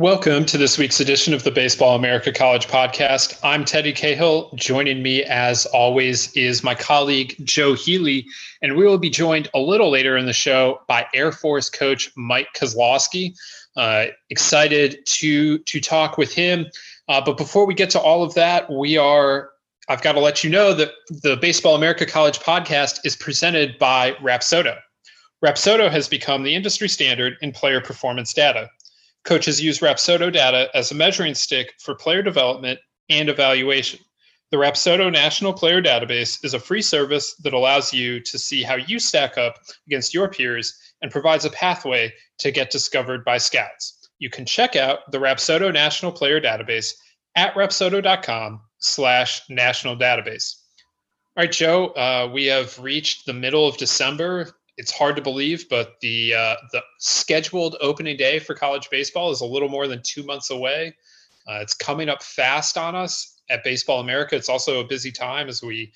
Welcome to this week's edition of the Baseball America College Podcast. I'm Teddy Cahill. Joining me, as always, is my colleague Joe Healy, and we will be joined a little later in the show by Air Force coach Mike Kozlowski. Uh, excited to to talk with him. Uh, but before we get to all of that, we are. I've got to let you know that the Baseball America College Podcast is presented by Rapsodo. Rapsodo has become the industry standard in player performance data. Coaches use Rapsodo data as a measuring stick for player development and evaluation. The Rapsodo National Player Database is a free service that allows you to see how you stack up against your peers and provides a pathway to get discovered by scouts. You can check out the Rapsodo National Player Database at rapsodo.com slash national database. All right, Joe, uh, we have reached the middle of December it's hard to believe, but the uh, the scheduled opening day for college baseball is a little more than two months away. Uh, it's coming up fast on us at Baseball America. It's also a busy time as we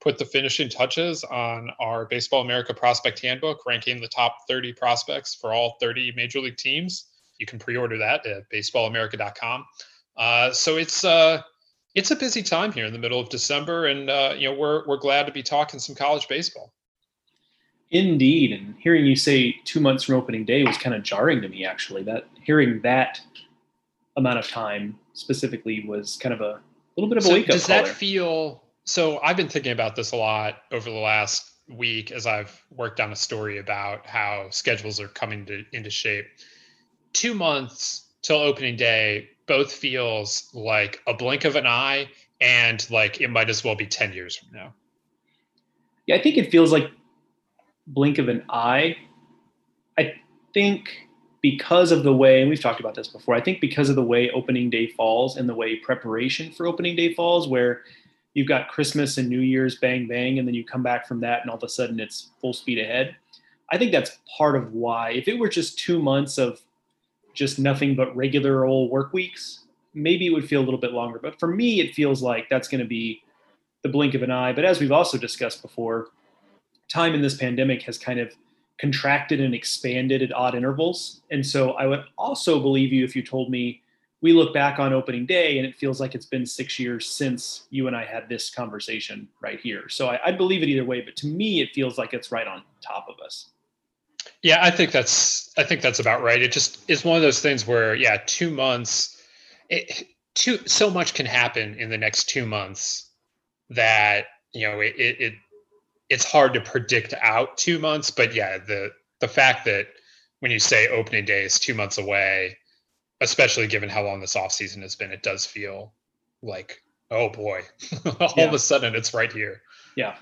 put the finishing touches on our Baseball America prospect handbook, ranking the top 30 prospects for all 30 major league teams. You can pre-order that at baseballamerica.com. Uh, so it's uh, it's a busy time here in the middle of December, and uh, you know we're we're glad to be talking some college baseball. Indeed, and hearing you say two months from opening day was kind of jarring to me. Actually, that hearing that amount of time specifically was kind of a little bit of a so wake up. Call. Does that feel? So I've been thinking about this a lot over the last week as I've worked on a story about how schedules are coming to, into shape. Two months till opening day both feels like a blink of an eye and like it might as well be 10 years from now. Yeah, I think it feels like blink of an eye. I think because of the way, and we've talked about this before, I think because of the way opening day falls and the way preparation for opening day falls, where you've got Christmas and New Year's bang bang, and then you come back from that and all of a sudden it's full speed ahead. I think that's part of why. If it were just two months of just nothing but regular old work weeks, maybe it would feel a little bit longer. But for me, it feels like that's going to be the blink of an eye. But as we've also discussed before, time in this pandemic has kind of contracted and expanded at odd intervals. And so I would also believe you if you told me we look back on opening day and it feels like it's been six years since you and I had this conversation right here. So I, would believe it either way, but to me, it feels like it's right on top of us. Yeah, I think that's I think that's about right. It just is one of those things where yeah, two months, it, two so much can happen in the next two months that you know it, it it's hard to predict out two months, but yeah, the the fact that when you say opening day is two months away, especially given how long this off season has been, it does feel like oh boy, all yeah. of a sudden it's right here. Yeah,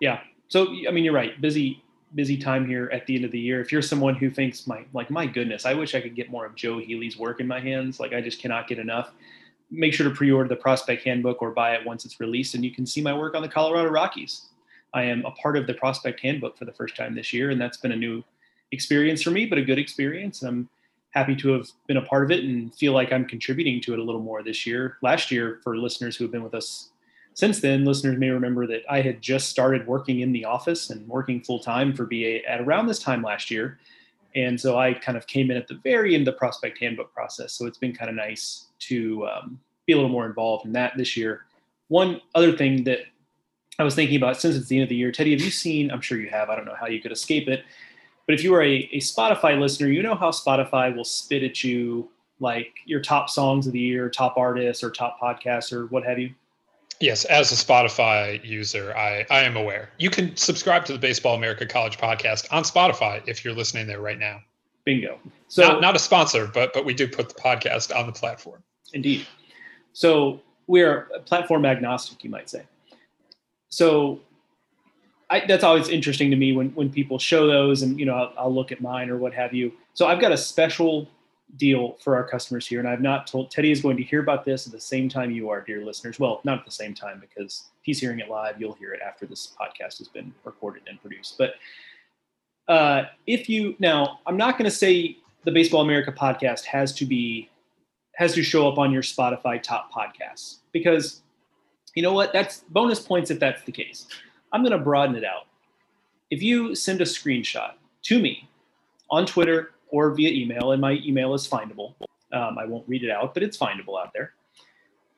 yeah. So I mean, you're right. Busy busy time here at the end of the year. If you're someone who thinks my like my goodness, I wish I could get more of Joe Healy's work in my hands. Like I just cannot get enough. Make sure to pre-order the prospect handbook or buy it once it's released, and you can see my work on the Colorado Rockies. I am a part of the prospect handbook for the first time this year, and that's been a new experience for me, but a good experience. And I'm happy to have been a part of it and feel like I'm contributing to it a little more this year. Last year, for listeners who have been with us since then, listeners may remember that I had just started working in the office and working full time for BA at around this time last year. And so I kind of came in at the very end of the prospect handbook process. So it's been kind of nice to um, be a little more involved in that this year. One other thing that I was thinking about since it's the end of the year. Teddy, have you seen? I'm sure you have. I don't know how you could escape it. But if you are a, a Spotify listener, you know how Spotify will spit at you like your top songs of the year, top artists, or top podcasts, or what have you. Yes, as a Spotify user, I, I am aware. You can subscribe to the Baseball America College podcast on Spotify if you're listening there right now. Bingo. So not, not a sponsor, but but we do put the podcast on the platform. Indeed. So we are platform agnostic, you might say so I, that's always interesting to me when, when people show those and you know I'll, I'll, look at mine or what have you. So i've got a special deal for our customers here and i've not told teddy is going to hear about this at the same time you are dear listeners. Well not at the same time because he's hearing it live. You'll hear it after this podcast has been recorded and produced. But uh, if you now i'm not going to say the baseball america podcast has to be has to show up on your spotify top podcasts because you know what? That's bonus points if that's the case. I'm going to broaden it out. If you send a screenshot to me on Twitter or via email, and my email is findable, Um, I won't read it out, but it's findable out there.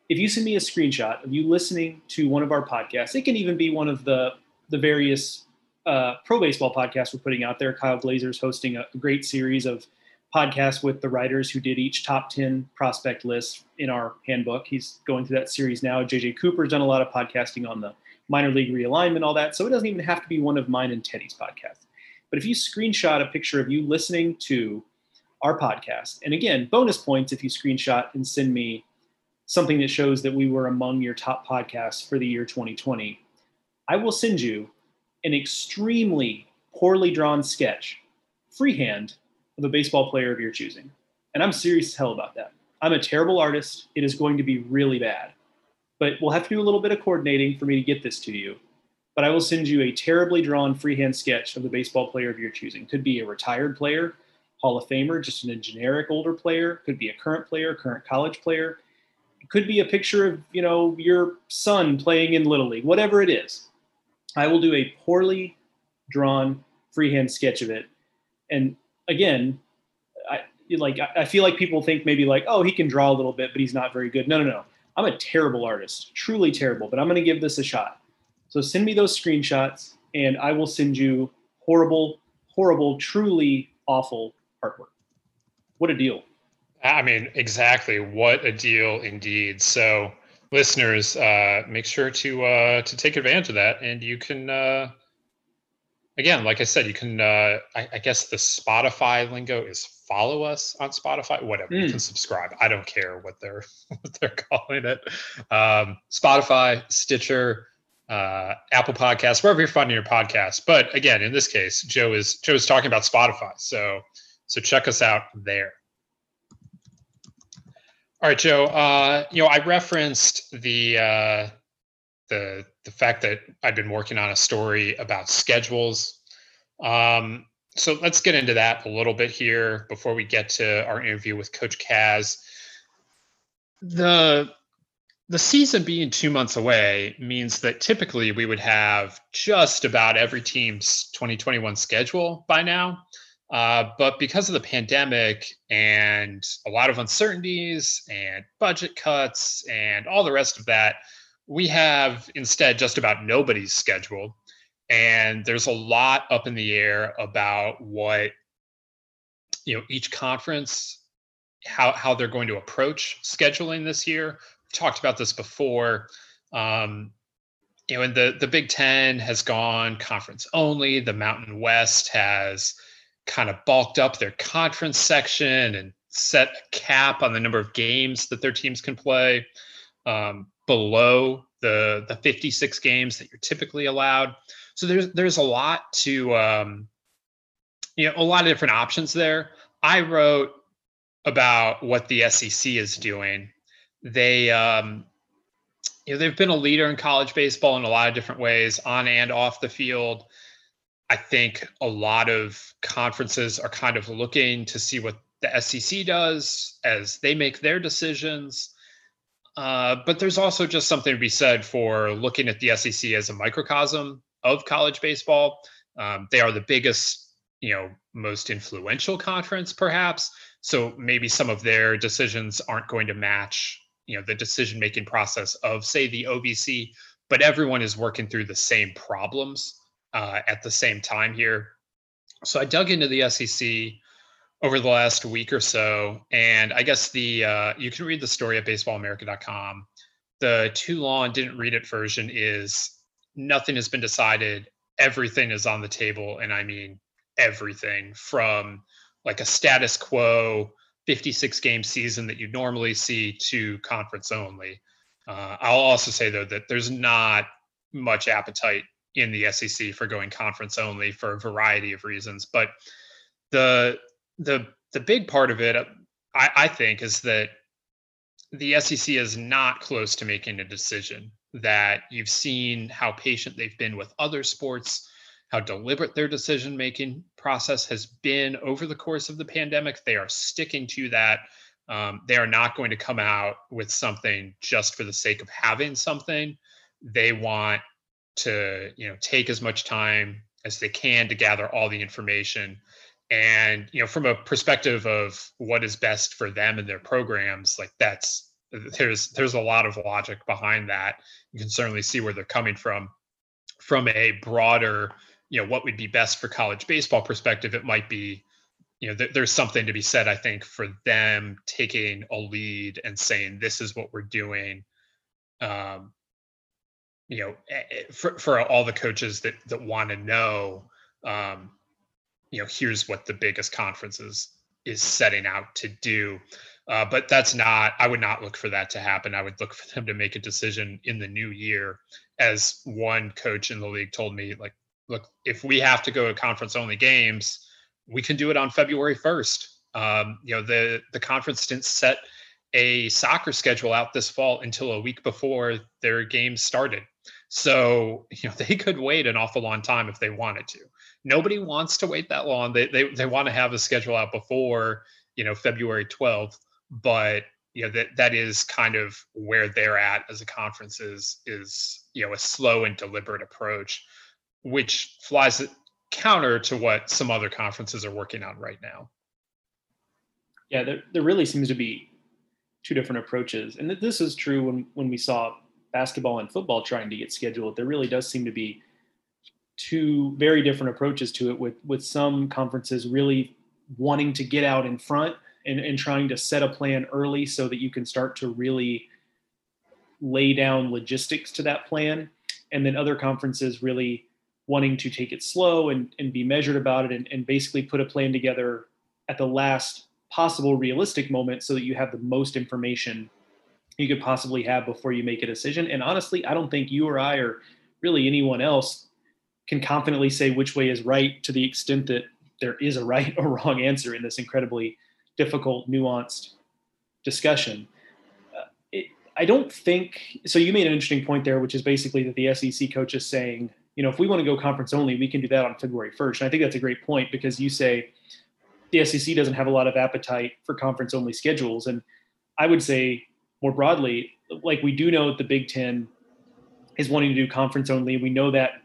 If you send me a screenshot of you listening to one of our podcasts, it can even be one of the the various uh, pro baseball podcasts we're putting out there. Kyle Glazer's hosting a great series of podcasts with the writers who did each top 10 prospect list in our handbook. He's going through that series now. JJ Cooper's done a lot of podcasting on the minor league realignment, all that. So it doesn't even have to be one of mine and Teddy's podcasts. But if you screenshot a picture of you listening to our podcast, and again, bonus points if you screenshot and send me something that shows that we were among your top podcasts for the year 2020, I will send you an extremely poorly drawn sketch, freehand, of a baseball player of your choosing. And I'm serious as hell about that. I'm a terrible artist. It is going to be really bad. But we'll have to do a little bit of coordinating for me to get this to you. But I will send you a terribly drawn freehand sketch of the baseball player of your choosing. Could be a retired player, Hall of Famer, just a generic older player. Could be a current player, current college player. It could be a picture of, you know, your son playing in Little League, whatever it is. I will do a poorly drawn freehand sketch of it. And again, I like I feel like people think maybe like, oh, he can draw a little bit, but he's not very good. No, no, no. I'm a terrible artist, truly terrible, but I'm going to give this a shot. So send me those screenshots and I will send you horrible, horrible, truly awful artwork. What a deal. I mean, exactly. What a deal indeed. So listeners, uh, make sure to uh, to take advantage of that, and you can. Uh, again, like I said, you can. Uh, I, I, guess the Spotify lingo is follow us on Spotify. Whatever, mm. you can hmm. subscribe. I don't care what they're what they're calling it. Um, Spotify, Stitcher, uh, Apple Podcasts, wherever you're finding your podcast. But again, in this case, Joe is Joe is talking about Spotify. So so check us out there. All right, Joe. Uh, you know, I referenced the uh, the the fact that I've been working on a story about schedules. Um, so let's get into that a little bit here before we get to our interview with Coach Kaz. The the season being two months away means that typically we would have just about every team's 2021 schedule by now. Uh, but because of the pandemic and a lot of uncertainties and budget cuts and all the rest of that, we have instead just about nobody's schedule. And there's a lot up in the air about what you know each conference how how they're going to approach scheduling this year. We've talked about this before. Um, you know, and the the Big Ten has gone conference only. The Mountain West has kind of bulked up their conference section and set a cap on the number of games that their teams can play um, below the the 56 games that you're typically allowed. So there's there's a lot to um, you know a lot of different options there. I wrote about what the SEC is doing. They um, you know they've been a leader in college baseball in a lot of different ways on and off the field. I think a lot of conferences are kind of looking to see what the SEC does as they make their decisions. Uh, but there's also just something to be said for looking at the SEC as a microcosm of college baseball. Um, they are the biggest, you know, most influential conference, perhaps. So maybe some of their decisions aren't going to match, you know, the decision-making process of, say, the OVC. But everyone is working through the same problems uh, at the same time here. So I dug into the SEC over the last week or so, and I guess the uh, you can read the story at baseballamerica.com. The too long didn't read it version is nothing has been decided. Everything is on the table, and I mean everything from like a status quo 56 game season that you'd normally see to conference only. Uh, I'll also say though that there's not much appetite in the SEC for going conference only for a variety of reasons. But the the the big part of it, I, I think, is that the SEC is not close to making a decision. That you've seen how patient they've been with other sports, how deliberate their decision making process has been over the course of the pandemic. They are sticking to that. Um, they are not going to come out with something just for the sake of having something. They want to you know take as much time as they can to gather all the information and you know from a perspective of what is best for them and their programs like that's there's there's a lot of logic behind that. You can certainly see where they're coming from. From a broader you know what would be best for college baseball perspective it might be you know th- there's something to be said i think for them taking a lead and saying this is what we're doing. Um you know eh, eh, for, for all the coaches that that want to know um you know here's what the biggest conferences is setting out to do. Uh, but that's not i would not look for that to happen. I would look for them to make a decision in the new year. As one coach in the league told me like look if we have to go to conference only games we can do it on february 1st um, you know the the conference didn't set a soccer schedule out this fall until a week before their games started. So you know they could wait an awful long time if they wanted to nobody wants to wait that long. They they they want to have a schedule out before you know February 12th, but you know that that is kind of where they're at as a conference is is you know a slow and deliberate approach, which flies counter to what some other conferences are working on right now. Yeah, there, there really seems to be two different approaches, and this is true when when we saw basketball and football trying to get scheduled. There really does seem to be two very different approaches to it with with some conferences really wanting to get out in front and, and trying to set a plan early so that you can start to really lay down logistics to that plan. And then other conferences really wanting to take it slow and, and be measured about it and, and basically put a plan together at the last possible realistic moment so that you have the most information you could possibly have before you make a decision. And honestly i don't think you or i or really anyone else can confidently say which way is right to the extent that there is a right or wrong answer in this incredibly difficult, nuanced discussion. Uh, it, I don't think so. You made an interesting point there, which is basically that the SEC coach is saying, you know, if we want to go conference only, we can do that on February 1st. And I think that's a great point because you say the SEC doesn't have a lot of appetite for conference only schedules. And I would say more broadly, like we do know that the Big Ten is wanting to do conference only. We know that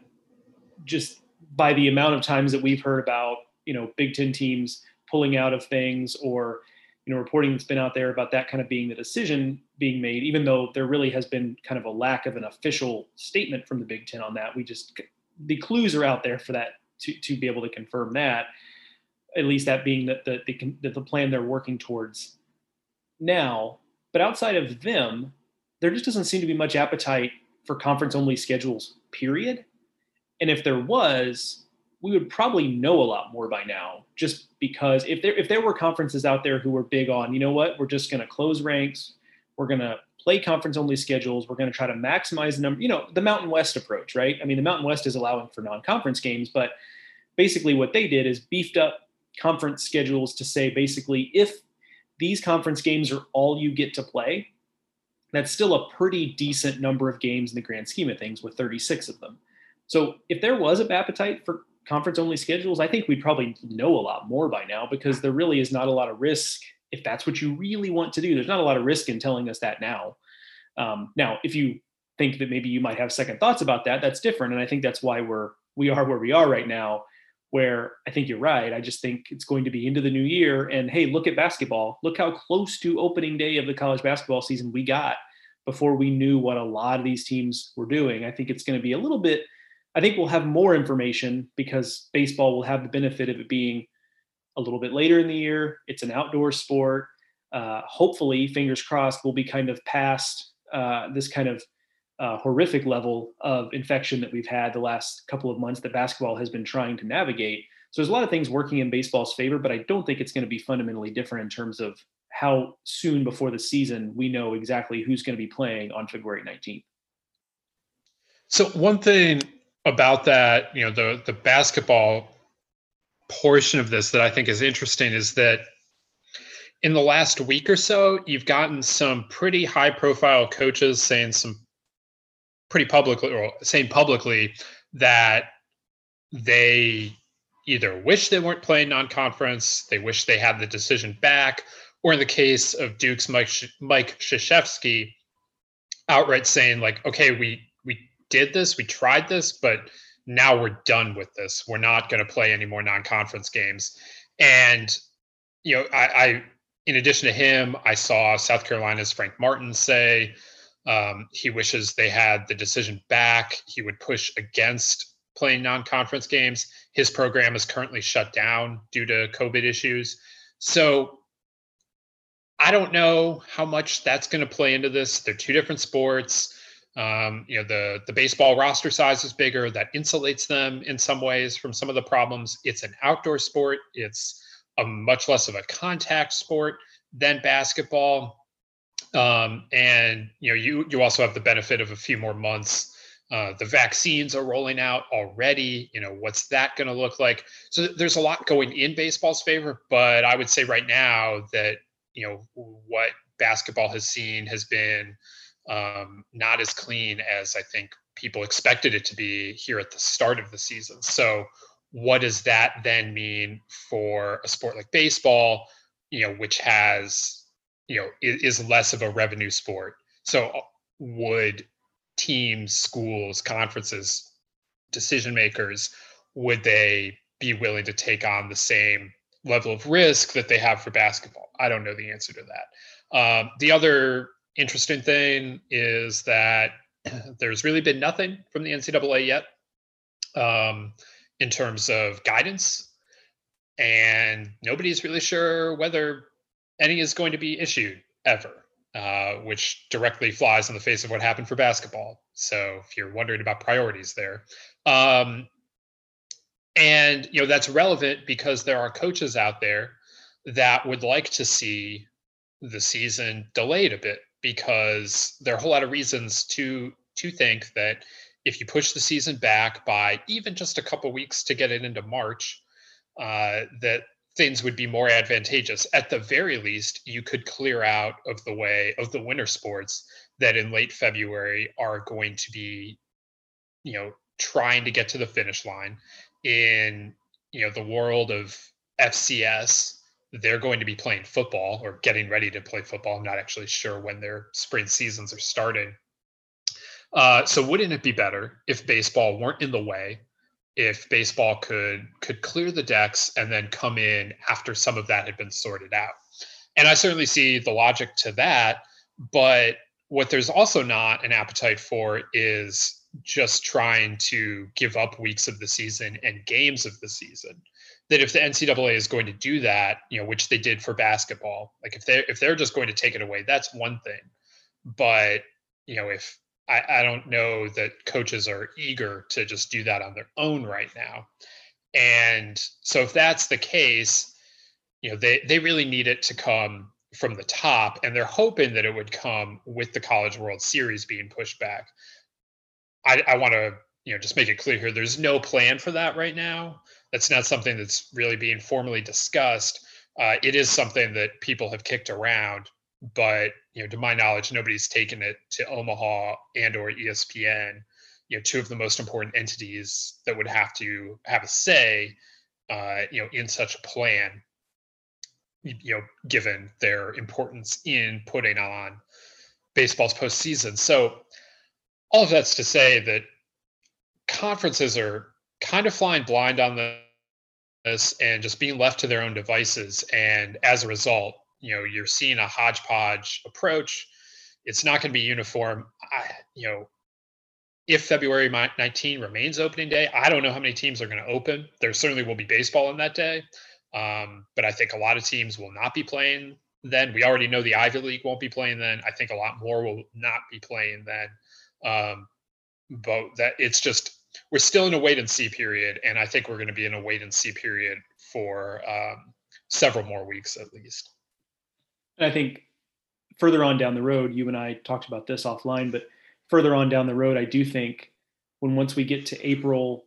just by the amount of times that we've heard about you know Big Ten teams pulling out of things or you know reporting that's been out there about that kind of being the decision being made even though there really has been kind of a lack of an official statement from the big ten on that we just the clues are out there for that to, to be able to confirm that at least that being that the, the, the plan they're working towards now. But outside of them there just doesn't seem to be much appetite for conference only schedules period and if there was, we would probably know a lot more by now, just because if there if there were conferences out there who were big on, you know what, we're just going to close ranks, we're going to play conference only schedules, we're going to try to maximize the number, you know, the Mountain West approach, right? I mean, the Mountain West is allowing for non-conference games, but basically what they did is beefed up conference schedules to say basically if these conference games are all you get to play, that's still a pretty decent number of games in the grand scheme of things with 36 of them. So if there was a appetite for conference only schedules, I think we'd probably know a lot more by now because there really is not a lot of risk if that's what you really want to do. There's not a lot of risk in telling us that now. Um, now, if you think that maybe you might have second thoughts about that, that's different, and I think that's why we're we are where we are right now. Where I think you're right. I just think it's going to be into the new year, and hey, look at basketball. Look how close to opening day of the college basketball season we got before we knew what a lot of these teams were doing. I think it's going to be a little bit I think we'll have more information because baseball will have the benefit of it being a little bit later in the year. It's an outdoor sport. Uh, hopefully, fingers crossed, we'll be kind of past uh, this kind of uh, horrific level of infection that we've had the last couple of months that basketball has been trying to navigate. So there's a lot of things working in baseball's favor, but I don't think it's going to be fundamentally different in terms of how soon before the season we know exactly who's going to be playing on February 19th. So one thing about that, you know, the the basketball portion of this that I think is interesting is that in the last week or so, you've gotten some pretty high profile coaches saying some pretty publicly or saying publicly that they either wish they weren't playing non-conference, they wish they had the decision back, or in the case of Duke's Mike Mike Krzyzewski, outright saying like, okay, we did this, we tried this, but now we're done with this. We're not going to play any more non-conference games. And you know, I, I in addition to him, I saw South Carolina's Frank Martin say um, he wishes they had the decision back. He would push against playing non-conference games. His program is currently shut down due to COVID issues. So I don't know how much that's going to play into this. They're two different sports. Um, you know, the the baseball roster size is bigger. That insulates them in some ways from some of the problems. It's an outdoor sport. It's a much less of a contact sport than basketball. Um, and you know, you you also have the benefit of a few more months. Uh, the vaccines are rolling out already. You know, what's that going to look like? So there's a lot going in baseball's favor, but I would say right now that you know what basketball has seen has been um, not as clean as I think people expected it to be here at the start of the season. So, what does that then mean for a sport like baseball? You know, which has you know is, is less of a revenue sport. So, uh, would teams, schools, conferences, decision makers would they be willing to take on the same level of risk that they have for basketball? I don't know the answer to that. Um, the other interesting thing is that there's really been nothing from the NCAA yet um, in terms of guidance, and nobody's really sure whether any is going to be issued ever, uh, which directly flies in the face of what happened for basketball. So if you're wondering about priorities there, um, and you know that's relevant because there are coaches out there that would like to see the season delayed a bit because there are a whole lot of reasons to to think that if you push the season back by even just a couple weeks to get it into March, uh, that things would be more advantageous. At the very least, you could clear out of the way of the winter sports that in late February are going to be, you know, trying to get to the finish line. In you know the world of FCS, they're going to be playing football or getting ready to play football. I'm not actually sure when their spring seasons are starting. Uh, so wouldn't it be better if baseball weren't in the way? If baseball could could clear the decks and then come in after some of that had been sorted out. And I certainly see the logic to that, but what there's also not an appetite for is just trying to give up weeks of the season and games of the season that if the NCAA is going to do that, you know, which they did for basketball, like if they if they're just going to take it away, that's one thing. But you know, if I, I don't know that coaches are eager to just do that on their own right now. And so if that's the case, you know, they they really need it to come from the top, and they're hoping that it would come with the College World Series being pushed back. I, I want to you know just make it clear here there's no plan for that right now that's not something that's really being formally discussed. Uh, it is something that people have kicked around but you know to my knowledge nobody's taken it to omaha and or espn you know two of the most important entities that would have to have a say uh, you know in such a plan you know given their importance in putting on baseball's postseason. So all of that's to say that conferences are kind of flying blind on this and just being left to their own devices. And as a result, you know, you're seeing a hodgepodge approach. It's not going to be uniform. I, you know, if February 19 remains opening day, I don't know how many teams are going to open. There certainly will be baseball on that day. Um, but I think a lot of teams will not be playing then. We already know the Ivy League won't be playing then. I think a lot more will not be playing then. Um, but that it's just we're still in a wait and see period, and I think we're going to be in a wait and see period for um, several more weeks at least. And I think further on down the road, you and I talked about this offline, but further on down the road, I do think when once we get to April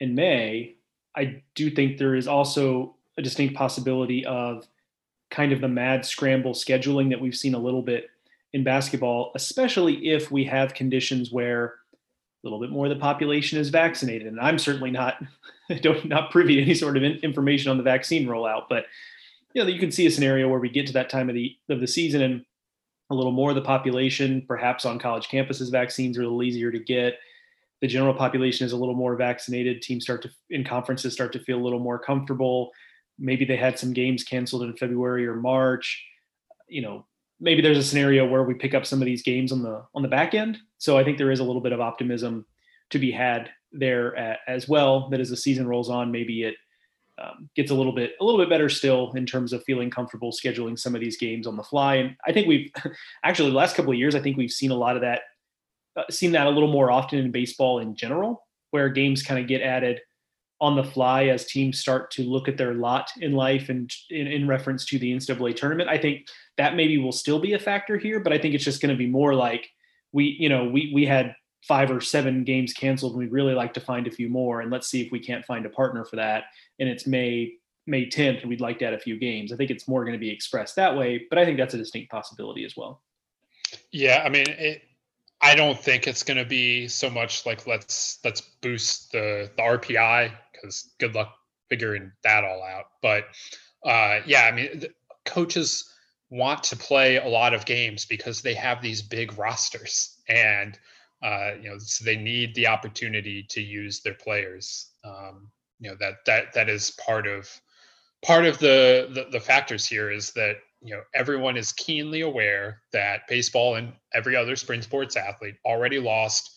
and May, I do think there is also a distinct possibility of kind of the mad scramble scheduling that we've seen a little bit in basketball, especially if we have conditions where little bit more of the population is vaccinated. And I'm certainly not don't not privy to any sort of information on the vaccine rollout, but you know you can see a scenario where we get to that time of the of the season and a little more of the population, perhaps on college campuses, vaccines are a little easier to get. The general population is a little more vaccinated. Teams start to in conferences start to feel a little more comfortable. maybe they had some games canceled in February or March. You know, maybe there's a scenario where we pick up some of these games on the on the back end. So I think there is a little bit of optimism to be had there as well. That as the season rolls on, maybe it um, gets a little bit a little bit better still in terms of feeling comfortable scheduling some of these games on the fly. And I think we've actually the last couple of years, I think we've seen a lot of that, uh, seen that a little more often in baseball in general, where games kind of get added on the fly as teams start to look at their lot in life and in, in reference to the NCAA tournament. I think that maybe will still be a factor here, but I think it's just going to be more like we, you know, we we had five or seven games canceled and we'd really like to find a few more and let's see if we can't find a partner for that and it's may may 10th and we'd like to add a few games i think it's more going to be expressed that way but i think that's a distinct possibility as well yeah i mean it, i don't think it's going to be so much like let's let's boost the the rpi because good luck figuring that all out but uh yeah i mean coaches want to play a lot of games because they have these big rosters and uh, you know, so they need the opportunity to use their players. Um, you know that that that is part of part of the, the the factors here is that you know everyone is keenly aware that baseball and every other spring sports athlete already lost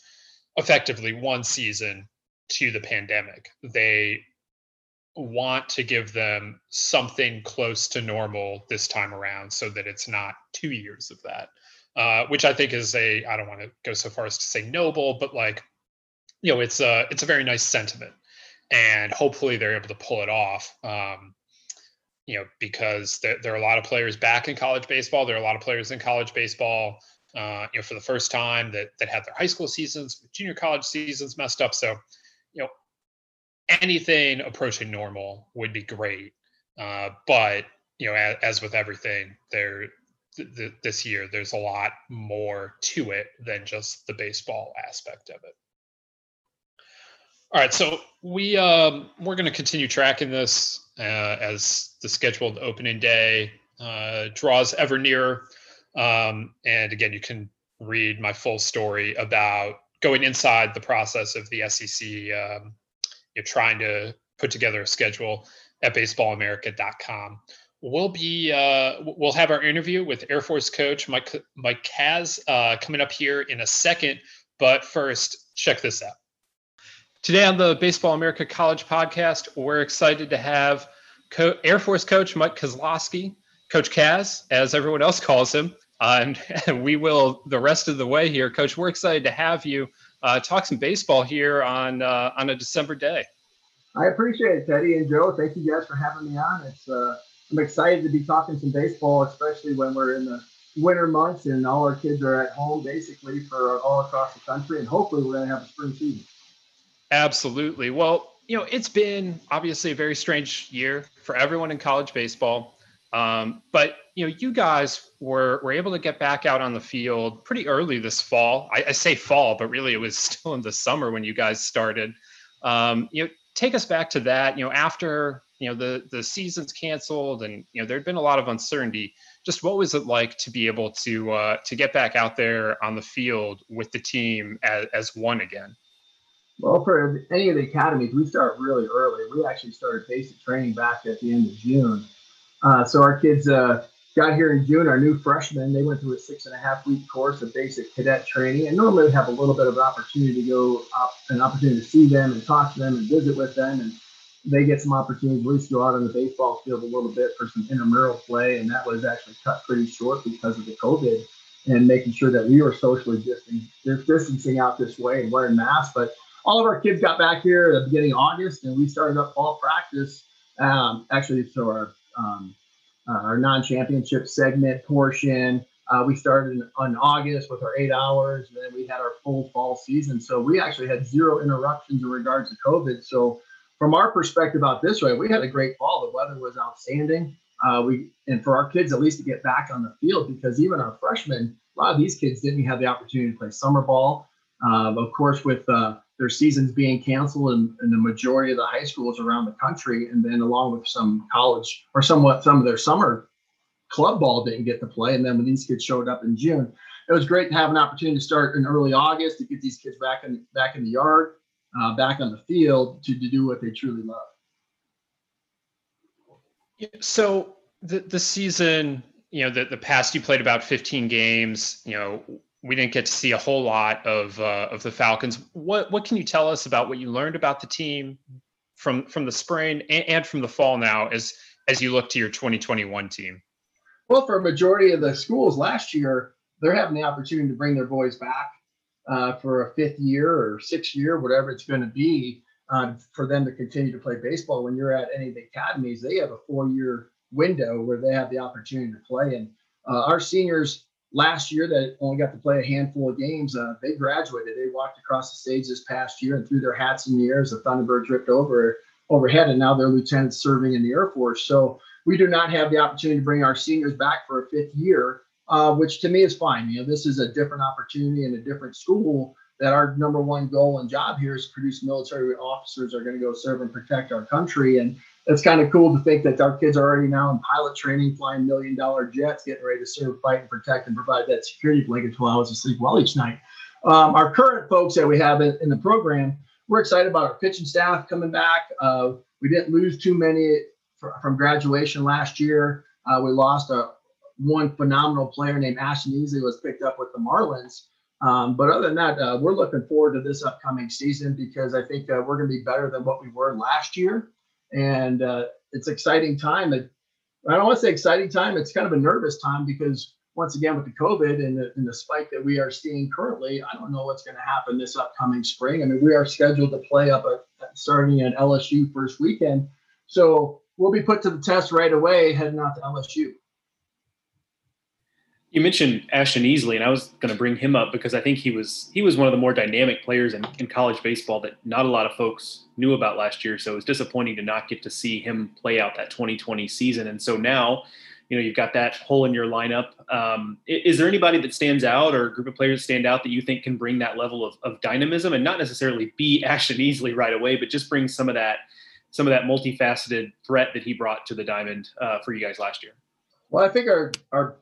effectively one season to the pandemic. They want to give them something close to normal this time around so that it's not two years of that. Uh, which I think is a I don't want to go so far as to say noble, but like you know it's a it's a very nice sentiment, and hopefully they're able to pull it off. Um, you know because there, there are a lot of players back in college baseball. There are a lot of players in college baseball. Uh, you know, for the first time that that had their high school seasons, junior college seasons messed up. So, you know, anything approaching normal would be great. Uh, but you know, as, as with everything, there th- th- this year, there's a lot more to it than just the baseball aspect of it. All right, so we um, we're going to continue tracking this uh, as the scheduled opening day uh, draws ever nearer. Um, and again, you can read my full story about going inside the process of the SEC, um, you're trying to put together a schedule at baseballamerica.com we'll be uh, we'll have our interview with Air Force coach Mike Mike Kaz uh, coming up here in a second. But first, check this out. Today on the Baseball America College podcast, we're excited to have Co- Air Force coach Mike Kozlowski, Coach Kaz, as everyone else calls him. Uh, and, and, we will the rest of the way here, Coach. We're excited to have you uh, talk some baseball here on uh, on a December day. I appreciate it, Teddy and Joe. Thank you guys for having me on. It's uh, I'm excited to be talking some baseball, especially when we're in the winter months and all our kids are at home basically for all across the country. And hopefully we're going to have a spring season. Absolutely. Well, you know, it's been obviously a very strange year for everyone in college baseball. Um, but you know, you guys were were able to get back out on the field pretty early this fall. I, I say fall, but really it was still in the summer when you guys started. Um, you know, take us back to that. You know, after you know the the season's canceled and you know there'd been a lot of uncertainty just what was it like to be able to uh, to get back out there on the field with the team as, as one again well for any of the academies we start really early we actually started basic training back at the end of june uh, so our kids uh, got here in june our new freshmen they went through a six and a half week course of basic cadet training and normally we have a little bit of an opportunity to go up an opportunity to see them and talk to them and visit with them and they get some opportunities at least go out on the baseball field a little bit for some intramural play, and that was actually cut pretty short because of the COVID and making sure that we were socially distancing, out this way and wearing masks. But all of our kids got back here at the beginning of August, and we started up fall practice. Um, actually, so our um, uh, our non-championship segment portion. Uh, we started in, on August with our eight hours, and then we had our full fall season. So we actually had zero interruptions in regards to COVID. So from our perspective out this way, we had a great fall. The weather was outstanding. Uh, we and for our kids at least to get back on the field because even our freshmen, a lot of these kids didn't have the opportunity to play summer ball. Um, of course, with uh, their seasons being canceled in, in, the majority of the high schools around the country, and then along with some college or somewhat some of their summer club ball didn't get to play. And then when these kids showed up in June, it was great to have an opportunity to start in early August to get these kids back in back in the yard uh, back on the field to, to do what they truly love. So the the season, you know, the the past you played about 15 games. You know, we didn't get to see a whole lot of uh, of the Falcons. What what can you tell us about what you learned about the team from from the spring and, and from the fall now as as you look to your 2021 team? Well, for a majority of the schools last year, they're having the opportunity to bring their boys back uh, for a fifth year or sixth year, whatever it's going to be, uh, for them to continue to play baseball. When you're at any of the academies, they have a four-year window where they have the opportunity to play. And uh, our seniors last year that only got to play a handful of games, uh, they graduated. They walked across the stage this past year and threw their hats in the air as the Thunderbirds dripped over overhead, and now they're lieutenants serving in the Air Force. So we do not have the opportunity to bring our seniors back for a fifth year, uh, which to me is fine. You know, this is a different opportunity in a different school. That our number one goal and job here is to produce military officers are going to go serve and protect our country. And it's kind of cool to think that our kids are already now in pilot training, flying million dollar jets, getting ready to serve, fight, and protect and provide that security blanket 12 hours of sleep well each night. Um, our current folks that we have in, in the program we're excited about our pitching staff coming back. Uh, we didn't lose too many from graduation last year. Uh, we lost a one phenomenal player named Ashton Easley was picked up with the Marlins. Um, but other than that, uh, we're looking forward to this upcoming season because I think uh, we're going to be better than what we were last year, and uh, it's exciting time. It, I don't want to say exciting time; it's kind of a nervous time because once again with the COVID and the, and the spike that we are seeing currently, I don't know what's going to happen this upcoming spring. I mean, we are scheduled to play up starting at LSU first weekend, so we'll be put to the test right away heading out to LSU. You mentioned Ashton Easley, and I was going to bring him up because I think he was he was one of the more dynamic players in, in college baseball that not a lot of folks knew about last year. So it was disappointing to not get to see him play out that 2020 season. And so now you know you've got that hole in your lineup. Um, is there anybody that stands out or a group of players stand out that you think can bring that level of, of dynamism and not necessarily be Ashton Easley right away, but just bring some of that some of that multifaceted threat that he brought to the diamond uh, for you guys last year? Well, I think our our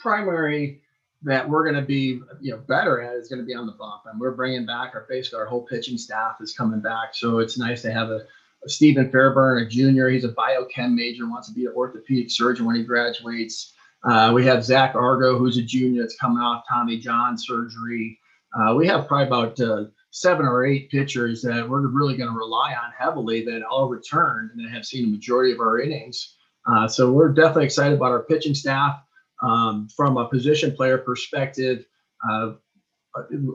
primary that we're going to be you know better at is going to be on the bump, and we're bringing back our basically our whole pitching staff is coming back, so it's nice to have a Stephen Fairburn, a junior. He's a biochem major, wants to be an orthopedic surgeon when he graduates. Uh, we have Zach Argo, who's a junior that's coming off Tommy John surgery. Uh, we have probably about uh, seven or eight pitchers that we're really going to rely on heavily that all return and that have seen a majority of our innings. Uh, so we're definitely excited about our pitching staff. Um, from a position player perspective, uh,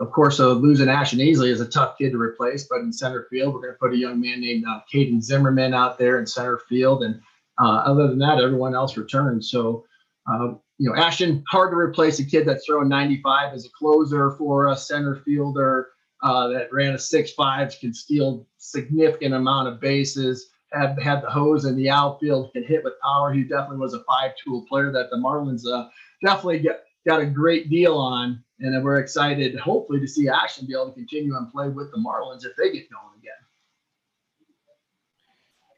of course, uh, losing Ashton Easley is a tough kid to replace. But in center field, we're going to put a young man named uh, Caden Zimmerman out there in center field, and uh, other than that, everyone else returns. So, uh, you know, Ashton hard to replace a kid that's throwing 95 as a closer for a center fielder uh, that ran a six five, can steal significant amount of bases. Had had the hose in the outfield, can hit with power. He definitely was a five tool player that the Marlins uh, definitely get got a great deal on, and we're excited, hopefully, to see Ashton be able to continue and play with the Marlins if they get going again.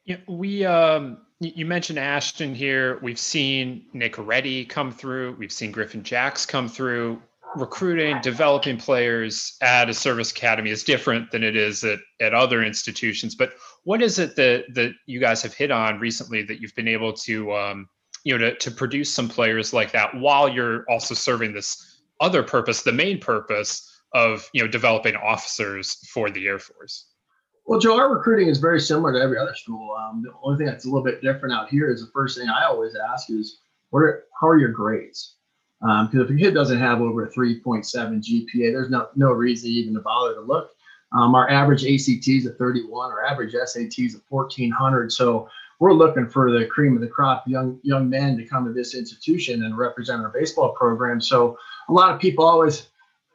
Yeah, we um, you mentioned Ashton here. We've seen Nick Reddy come through. We've seen Griffin Jax come through. Recruiting, developing players at a service academy is different than it is at, at other institutions. But what is it that that you guys have hit on recently that you've been able to um, you know to, to produce some players like that while you're also serving this other purpose the main purpose of you know developing officers for the air force? Well joe our recruiting is very similar to every other school. Um, the only thing that's a little bit different out here is the first thing i always ask is what are how are your grades because um, if a kid doesn't have over a 3.7 gpa there's no no reason even to bother to look um, our average act is a 31 our average sat is a 1400 so we're looking for the cream of the crop young young men to come to this institution and represent our baseball program. So a lot of people always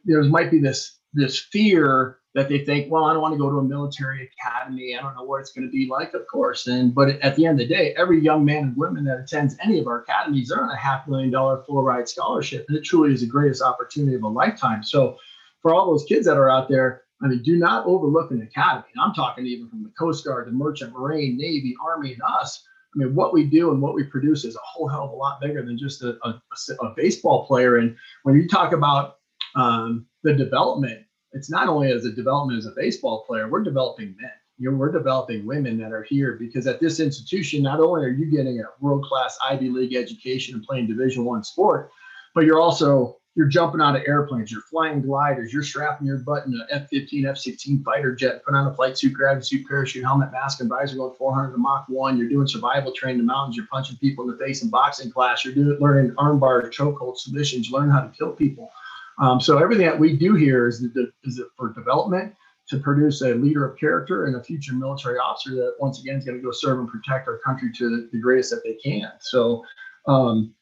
there might be this this fear that they think, well, I don't want to go to a military academy. I don't know what it's going to be like, of course. And but at the end of the day, every young man and woman that attends any of our academies they're on a half million dollar full ride scholarship, and it truly is the greatest opportunity of a lifetime. So for all those kids that are out there, I mean, do not overlook an academy. And I'm talking even from the Coast Guard, the Merchant Marine, Navy, Army, and us. I mean, what we do and what we produce is a whole hell of a lot bigger than just a, a, a baseball player. And when you talk about um, the development, it's not only as a development as a baseball player, we're developing men. you know, we're developing women that are here because at this institution, not only are you getting a world-class Ivy League education and playing Division One sport, but you're also you're jumping out of airplanes, you're flying gliders, you're strapping your butt in an F-15, F-16 fighter jet, put on a flight suit, gravity suit, parachute, helmet, mask, and visor, going 400 to Mach 1. You're doing survival training in the mountains. You're punching people in the face in boxing class. You're doing learning arm bars, chokeholds, submissions, you learn how to kill people. Um, so everything that we do here is, is for development to produce a leader of character and a future military officer that once again is going to go serve and protect our country to the greatest that they can. So um,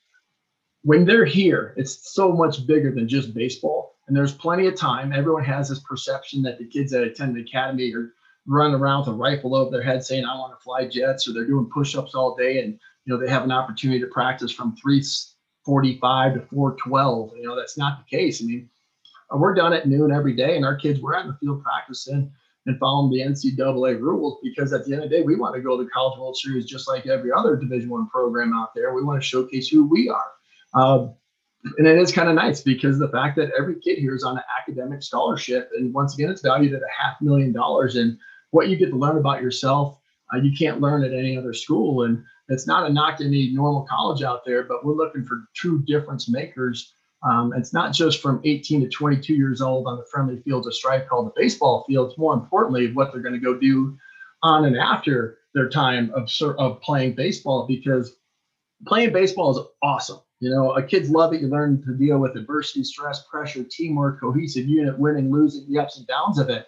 when they're here, it's so much bigger than just baseball. And there's plenty of time. Everyone has this perception that the kids that attend the academy are running around with a rifle over their head saying, I want to fly jets, or they're doing push-ups all day and you know they have an opportunity to practice from 345 to 412. You know, that's not the case. I mean, we're done at noon every day, and our kids we're out in the field practicing and following the NCAA rules because at the end of the day, we want to go to the College World Series just like every other Division One program out there. We want to showcase who we are. Um, and it is kind of nice because the fact that every kid here is on an academic scholarship, and once again, it's valued at a half million dollars. And what you get to learn about yourself, uh, you can't learn at any other school. And it's not a knock any normal college out there, but we're looking for true difference makers. Um, it's not just from 18 to 22 years old on the friendly fields of strife called the baseball fields. More importantly, what they're going to go do on and after their time of, of playing baseball, because playing baseball is awesome you know, a kids love it. You learn to deal with adversity, stress, pressure, teamwork, cohesive unit, winning, losing, the ups and downs of it.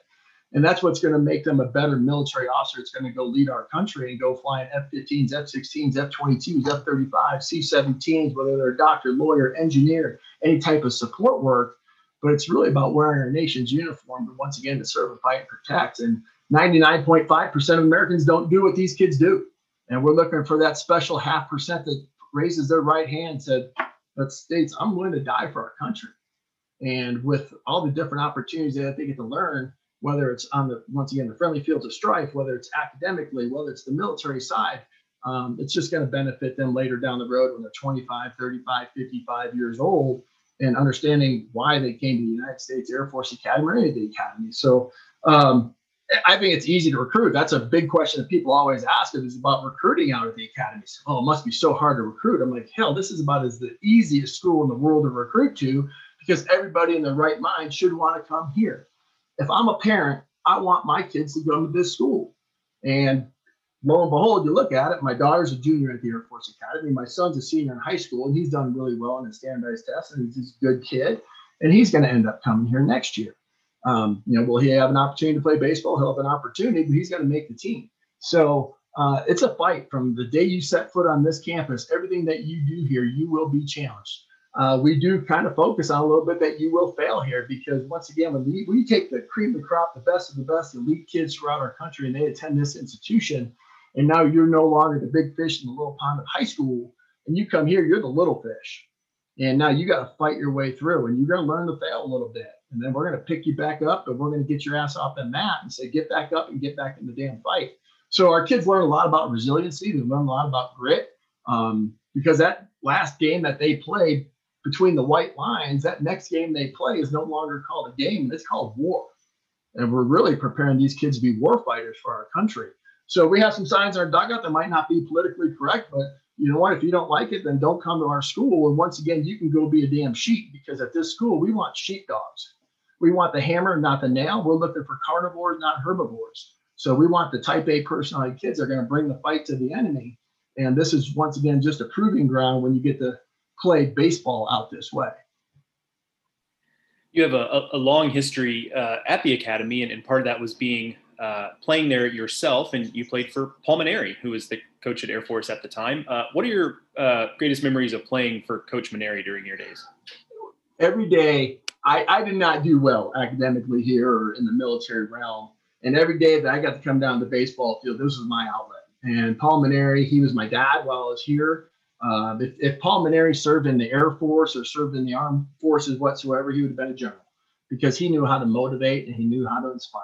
And that's what's going to make them a better military officer. It's going to go lead our country and go flying F-15s, F-16s, F-22s, F-35s, C-17s, whether they're a doctor, lawyer, engineer, any type of support work. But it's really about wearing our nation's uniform, but once again, to serve and fight and protect. And 99.5% of Americans don't do what these kids do. And we're looking for that special half percent that raises their right hand, and said, that states, I'm willing to die for our country. And with all the different opportunities that they get to learn, whether it's on the, once again, the friendly fields of strife, whether it's academically, whether it's the military side, um, it's just going to benefit them later down the road when they're 25, 35, 55 years old and understanding why they came to the United States Air Force Academy or any of the academies. So um, I think it's easy to recruit. That's a big question that people always ask is about recruiting out of the academies. Oh, it must be so hard to recruit. I'm like, hell, this is about as the easiest school in the world to recruit to because everybody in their right mind should want to come here. If I'm a parent, I want my kids to go to this school. And lo and behold, you look at it, my daughter's a junior at the Air Force Academy. My son's a senior in high school, and he's done really well in his standardized tests, and he's a good kid. And he's going to end up coming here next year. Um, you know, will he have an opportunity to play baseball? He'll have an opportunity, but he's going to make the team. So uh, it's a fight from the day you set foot on this campus. Everything that you do here, you will be challenged. Uh, we do kind of focus on a little bit that you will fail here because once again, when we, we take the cream of the crop, the best of the best elite kids throughout our country, and they attend this institution, and now you're no longer the big fish in the little pond of high school, and you come here, you're the little fish, and now you got to fight your way through, and you're going to learn to fail a little bit and then we're going to pick you back up and we're going to get your ass off the mat and say, get back up and get back in the damn fight. So our kids learn a lot about resiliency. They learn a lot about grit um, because that last game that they played between the white lines, that next game they play is no longer called a game. It's called war. And we're really preparing these kids to be war fighters for our country. So we have some signs in our dugout that might not be politically correct, but you know what? If you don't like it, then don't come to our school. And once again, you can go be a damn sheep because at this school, we want sheepdogs. We want the hammer, not the nail. We're looking for carnivores, not herbivores. So we want the type A personality kids that are going to bring the fight to the enemy. And this is once again just a proving ground when you get to play baseball out this way. You have a, a long history uh, at the academy, and, and, part of that was being uh, playing there yourself. And you played for Paul Mainieri, who was the coach at Air Force at the time. Uh, what are your uh, greatest memories of playing for Coach Mainieri during your days? Every day I, I did not do well academically here or in the military realm. And every day that I got to come down to the baseball field, this was my outlet. And Paul Mainieri, he was my dad while I was here. Uh, if, if, Paul Mainieri served in the Air Force or served in the armed forces whatsoever, he would have been a general because he knew how to motivate and he knew how to inspire.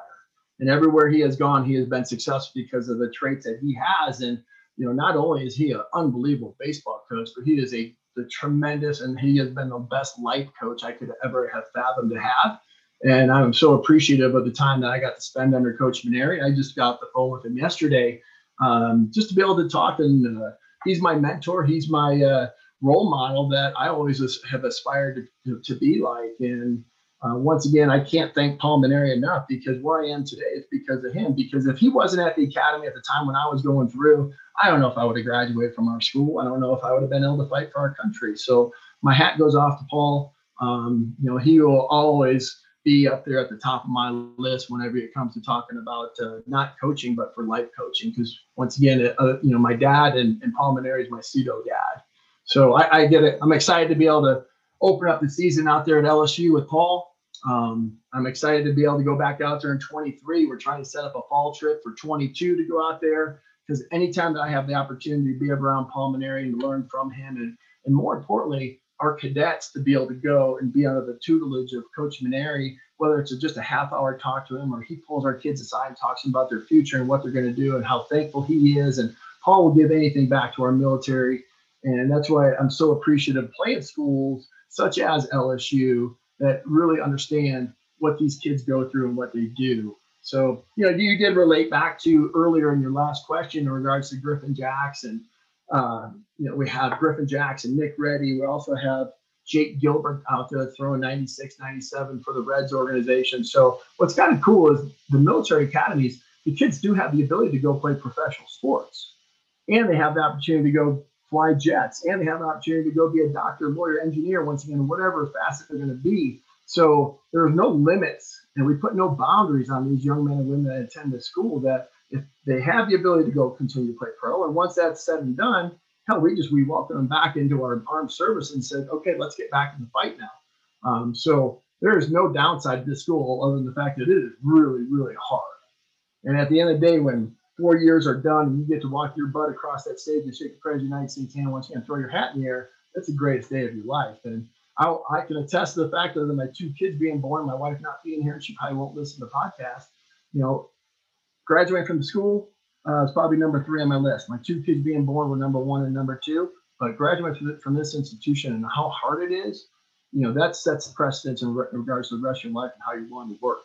And everywhere he has gone, he has been successful because of the traits that he has. And you know, not only is he an unbelievable baseball coach, but he is a the tremendous, and he has been the best life coach I could ever have fathomed to have. And I'm so appreciative of the time that I got to spend under Coach Mainieri. I just got the phone with him yesterday um, just to be able to talk. And uh, he's my mentor. He's my uh, role model that I always have aspired to, to, be like. And uh, once again, I can't thank Paul Mainieri enough because where I am today is because of him. Because if he wasn't at the academy at the time when I was going through, I don't know if I would have graduated from our school. I don't know if I would have been able to fight for our country. So my hat goes off to Paul. Um, you know, he will always be up there at the top of my list whenever it comes to talking about uh, not coaching, but for life coaching. Because once again, uh, you know, my dad and, and Paul Mainieri is my pseudo dad. So I, I get it. I'm excited to be able to open up the season out there at LSU with Paul. Um, I'm excited to be able to go back out there in 23. We're trying to set up a fall trip for 22 to go out there because anytime that I have the opportunity to be around Paul Mainieri and learn from him, and, and more importantly, our cadets to be able to go and be under the tutelage of Coach Mainieri, whether it's just a half hour talk to him or he pulls our kids aside and talks about their future and what they're going to do and how thankful he is. And Paul will give anything back to our military. And that's why I'm so appreciative playing schools such as LSU that really understand what these kids go through and what they do. So, you know, you did relate back to earlier in your last question in regards to Griffin Jax. Uh, you know, we have Griffin Jax, Nick Reddy. We also have Jake Gilbert out there throwing 96, 97 for the Reds organization. So, what's kind of cool is the military academies, the kids do have the ability to go play professional sports. And they have the opportunity to go fly jets, and they have the opportunity to go be a doctor, lawyer, engineer, once again, whatever facet they're going to be. So there's no limits, and we put no boundaries on these young men and women that attend the school. That if they have the ability to go continue to play pro, and once that's said and done, hell, we just we welcome them back into our armed service and said, okay, let's get back in the fight now. Um, so there is no downside to this school other than the fact that it is really, really hard. And at the end of the day, when four years are done and you get to walk your butt across that stage and shake the president of the United States hand once again, throw your hat in the air, that's the greatest day of your life. And I, I can attest to the fact that my two kids being born, my wife not being here, and she probably won't listen to the podcast. You know, graduating from school uh, is probably number three on my list. My two kids being born were number one and number two, but graduating from this institution and how hard it is, you know, that sets the precedence in, re- in regards to the rest of your life and how you're going to work.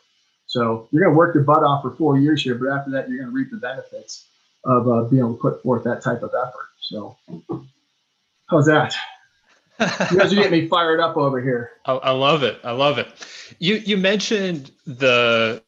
So you're going to work your butt off for four years here, but after that, you're going to reap the benefits of uh, being able to put forth that type of effort. So, how's that? you guys are getting me fired up over here. I, I love it. I love it. You you mentioned the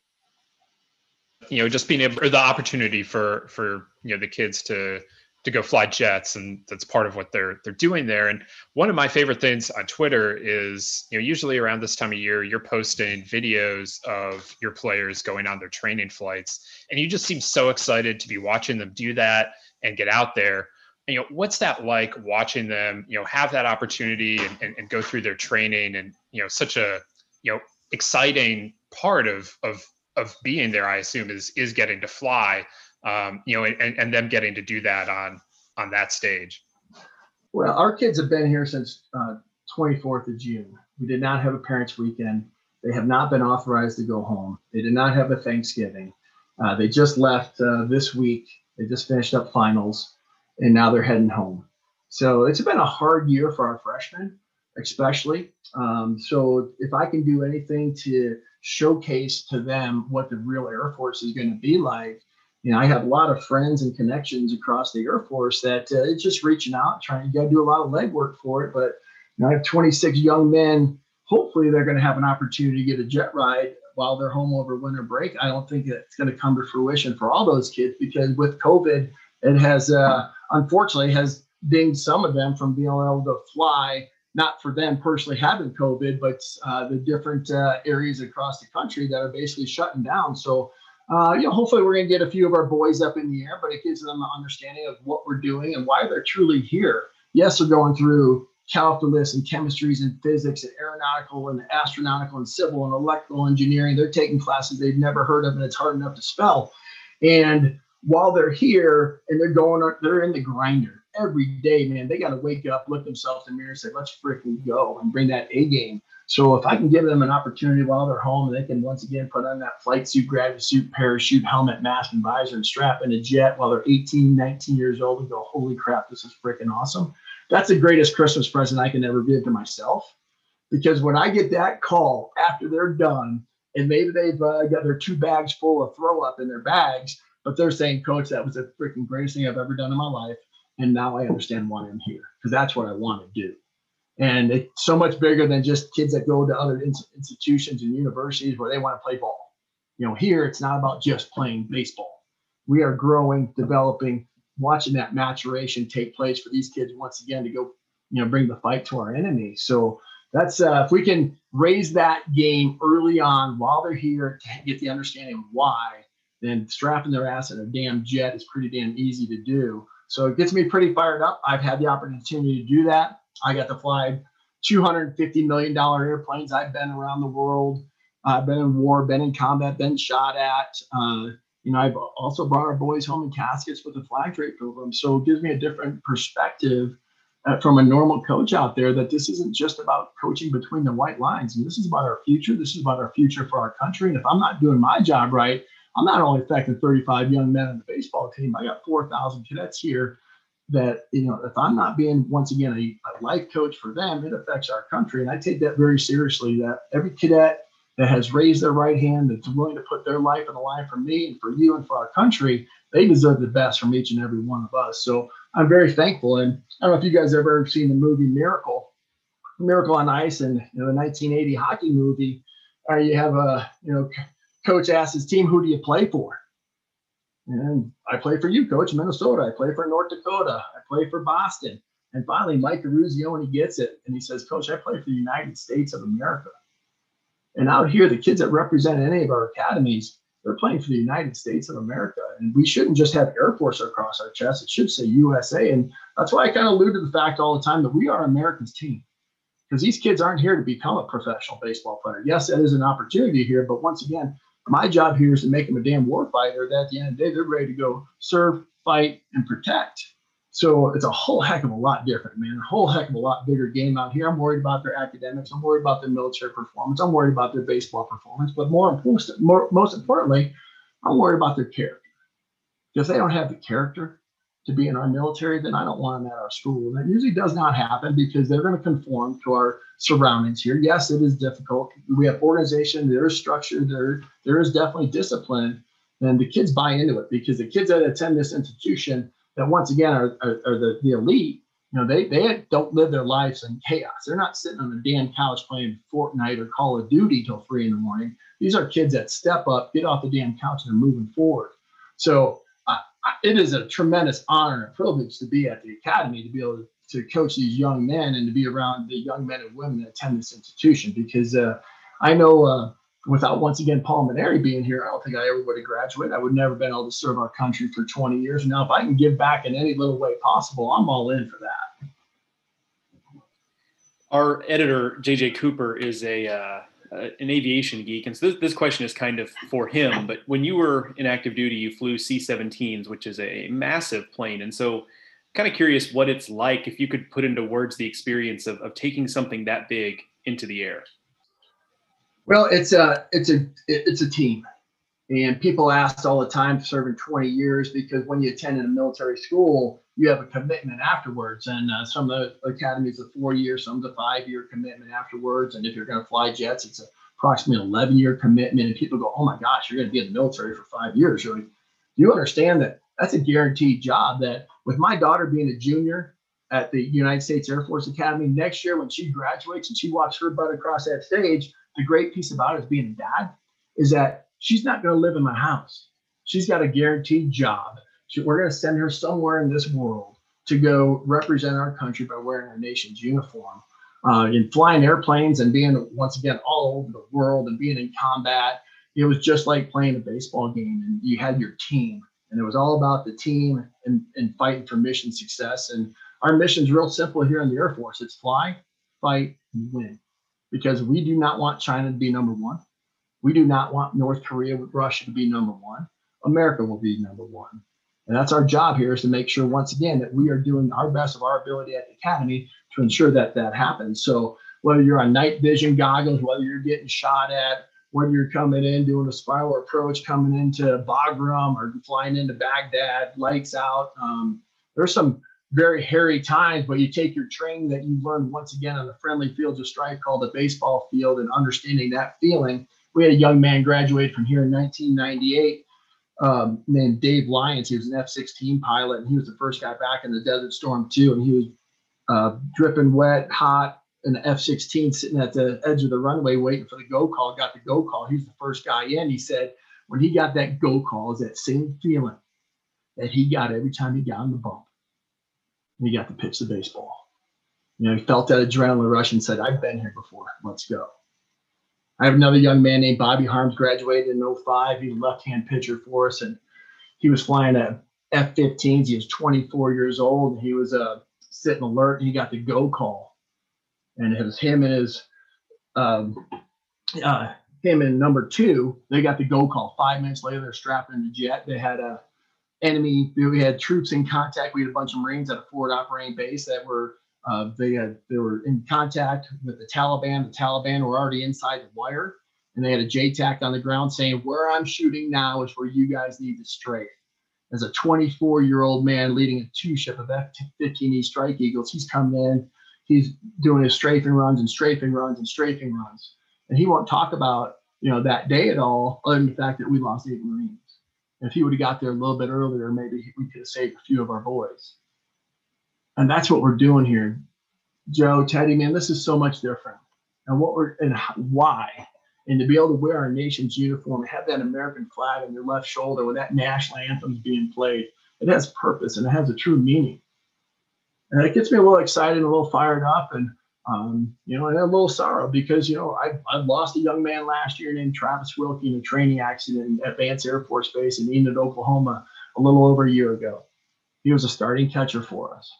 you know just being able or the opportunity for for you know the kids to to go fly jets and that's part of what they're they're doing there. And one of my favorite things on twitter is you know usually around this time of year you're posting videos of your players going on their training flights and you just seem so excited to be watching them do that and get out there. And, you know what's that like watching them you know have that opportunity and, and, and go through their training and you know such a you know exciting part of of of being there i assume is is getting to fly um, you know, and, and them getting to do that on on that stage? Well, our kids have been here since uh, 24th of June. We did not have a parents' weekend. They have not been authorized to go home. They did not have a Thanksgiving. Uh, they just left uh, this week. They just finished up finals, and now they're heading home. So it's been a hard year for our freshmen, especially. Um, so if I can do anything to showcase to them what the real Air Force is going to be like, you know, I have a lot of friends and connections across the Air Force that uh, it's just reaching out, trying to do a lot of legwork for it. But you know, I have 26 young men. Hopefully, they're going to have an opportunity to get a jet ride while they're home over winter break. I don't think it's going to come to fruition for all those kids because with COVID, it has uh, unfortunately has dinged some of them from being able to fly. Not for them personally having COVID, but uh, the different uh, areas across the country that are basically shutting down. So uh, you know, hopefully we're going to get a few of our boys up in the air, but it gives them an understanding of what we're doing and why they're truly here. Yes, they're going through calculus and chemistries and physics and aeronautical and astronautical and civil and electrical engineering. They're taking classes they've never heard of and it's hard enough to spell. And while they're here and they're going, they're in the grinder every day, man. They got to wake up, look themselves in the mirror, and say, let's freaking go and bring that A game. So if I can give them an opportunity while they're home, they can once again put on that flight suit, gravity suit, parachute, helmet, mask, and visor, and strap in a jet while they're 18, 19 years old and go, holy crap, this is freaking awesome. That's the greatest Christmas present I can ever give to myself. Because when I get that call after they're done and maybe they've uh, got their two bags full of throw up in their bags, but they're saying, Coach, that was the freaking greatest thing I've ever done in my life. And now I understand why I'm here because that's what I want to do. And it's so much bigger than just kids that go to other institutions and universities where they want to play ball. You know, here it's not about just playing baseball. We are growing, developing, watching that maturation take place for these kids once again to go, you know, bring the fight to our enemy. So that's uh, if we can raise that game early on while they're here to get the understanding why, then strapping their ass in a damn jet is pretty damn easy to do. So it gets me pretty fired up. I've had the opportunity to do that. I got to fly $250 million airplanes. I've been around the world. I've been in war, been in combat, been shot at. Uh, you know, I've also brought our boys home in caskets with the flag draped over them. So it gives me a different perspective uh, from a normal coach out there that this isn't just about coaching between the white lines. And this is about our future. This is about our future for our country. And if I'm not doing my job right, I'm not only affecting 35 young men on the baseball team, I got 4,000 cadets here that, you know, if I'm not being, once again, a, a life coach for them, it affects our country. And I take that very seriously that every cadet that has raised their right hand, that's willing to put their life on the line for me and for you and for our country, they deserve the best from each and every one of us. So I'm very thankful. And I don't know if you guys ever seen the movie Miracle, Miracle on Ice, and you know, the 1980 hockey movie. Uh, you have a you know coach asks his team, "Who do you play for?" And I play for you, coach, Minnesota. I play for North Dakota. I play for Boston. And finally, Mike Eruzione gets it, and he says, "Coach, I play for the United States of America." And out here, the kids that represent any of our academies, they're playing for the United States of America. And we shouldn't just have Air Force across our chest. It should say USA. And that's why I kind of allude to the fact all the time that we are America's team. Because these kids aren't here to become a professional baseball player. Yes, that is an opportunity here, but once again, my job here is to make them a damn warfighter that at the end of the day, they're ready to go serve, fight, and protect. So it's a whole heck of a lot different, man. A whole heck of a lot bigger game out here. I'm worried about their academics. I'm worried about their military performance. I'm worried about their baseball performance. But more more, most importantly, I'm worried about their character. If they don't have the character to be in our military, then I don't want them at our school. And that usually does not happen because they're going to conform to our surroundings here. Yes, it is difficult. We have organization, there is structure, there, there is definitely discipline. And the kids buy into it because the kids that attend this institution that once again are, are, are the, the elite, you know, they, they don't live their lives in chaos. They're not sitting on the damn couch playing Fortnite or Call of Duty till three in the morning. These are kids that step up, get off the damn couch, and are moving forward. So I, it is a tremendous honor and privilege to be at the academy to be able to, to, coach these young men and to be around the young men and women that attend this institution because uh, I know uh, without once again Paul Mainieri being here, I don't think I ever would have graduated. I would never been able to serve our country for 20 years. Now, if I can give back in any little way possible, I'm all in for that. Our editor JJ Cooper is a uh, an aviation geek, and so this, this question is kind of for him. But when you were in active duty, you flew C-17s, which is a massive plane, and so kind of curious what it's like if you could put into words the experience of, of taking something that big into the air. Well, it's a it's a it's a team, and people ask all the time, serving 20 years, because when you attend in a military school, you have a commitment afterwards. And uh, some of the academies a four year, some a five year commitment afterwards. And if you're going to fly jets, it's a approximately 11 year commitment. And people go, "Oh my gosh, you're going to be in the military for five years." You're like, do you understand that that's a guaranteed job? That with my daughter being a junior at the United States Air Force Academy next year, when she graduates and she walks her butt across that stage the great piece about it as being a dad is that she's not going to live in my house. She's got a guaranteed job. She, we're going to send her somewhere in this world to go represent our country by wearing our nation's uniform. Uh, in flying airplanes and being once again all over the world and being in combat, it was just like playing a baseball game. And you had your team, and it was all about the team and, and fighting for mission success. And our mission is real simple here in the Air Force: it's fly, fight, and win because we do not want China to be number one. We do not want North Korea, Russia to be number one. America will be number one. And that's our job here is to make sure, once again, that we are doing our best of our ability at the Academy to ensure that that happens. So whether you're on night vision goggles, whether you're getting shot at, whether you're coming in doing a spiral approach, coming into Bagram or flying into Baghdad, lights out, um, there's some very hairy times, but you take your training that you learned once again on the friendly fields of strife called the baseball field and understanding that feeling we had a young man graduate from here in 1998 um, named Dave Lyons. He was an F-16 pilot, and he was the first guy back in the Desert Storm too. And he was uh, dripping wet, hot, the F-16 sitting at the edge of the runway waiting for the go call. Got the go call. He's the first guy in. He said when he got that go call, is that same feeling that he got every time he got on the bump. And he got to pitch the baseball. You know, he felt that adrenaline rush and said, I've been here before. Let's go. I have another young man named Bobby Harms, graduated in 05. He's a left-hand pitcher for us, and he was flying a F-15s. He was 24 years old, he was uh, sitting alert, and he got the go call. And it was him and his um, uh, him and number two, they got the go call. Five minutes later, they're strapping the jet. They had a enemy. We had troops in contact. We had a bunch of Marines at a forward operating base that were uh, they had they were in contact with the Taliban. The Taliban were already inside the wire, and they had a JTAC on the ground saying, "Where I'm shooting now is where you guys need to strafe." As a 24 year old man leading a two ship of F-15E Strike Eagles, he's coming in. He's doing his strafing runs and strafing runs and strafing runs, and he won't talk about you know that day at all, other than the fact that we lost eight Marines. If he would have got there a little bit earlier, maybe we could have saved a few of our boys. And that's what we're doing here. Joe, Teddy, man, this is so much different. And what we're and why. And to be able to wear our nation's uniform, have that American flag on your left shoulder when that national anthem being played, it has purpose and it has a true meaning. And it gets me a little excited, a little fired up, and um, you know, and a little sorrow because you know I, I lost a young man last year named Travis Wilkie in a training accident at Vance Air Force Base in Enid, Oklahoma, a little over a year ago. He was a starting catcher for us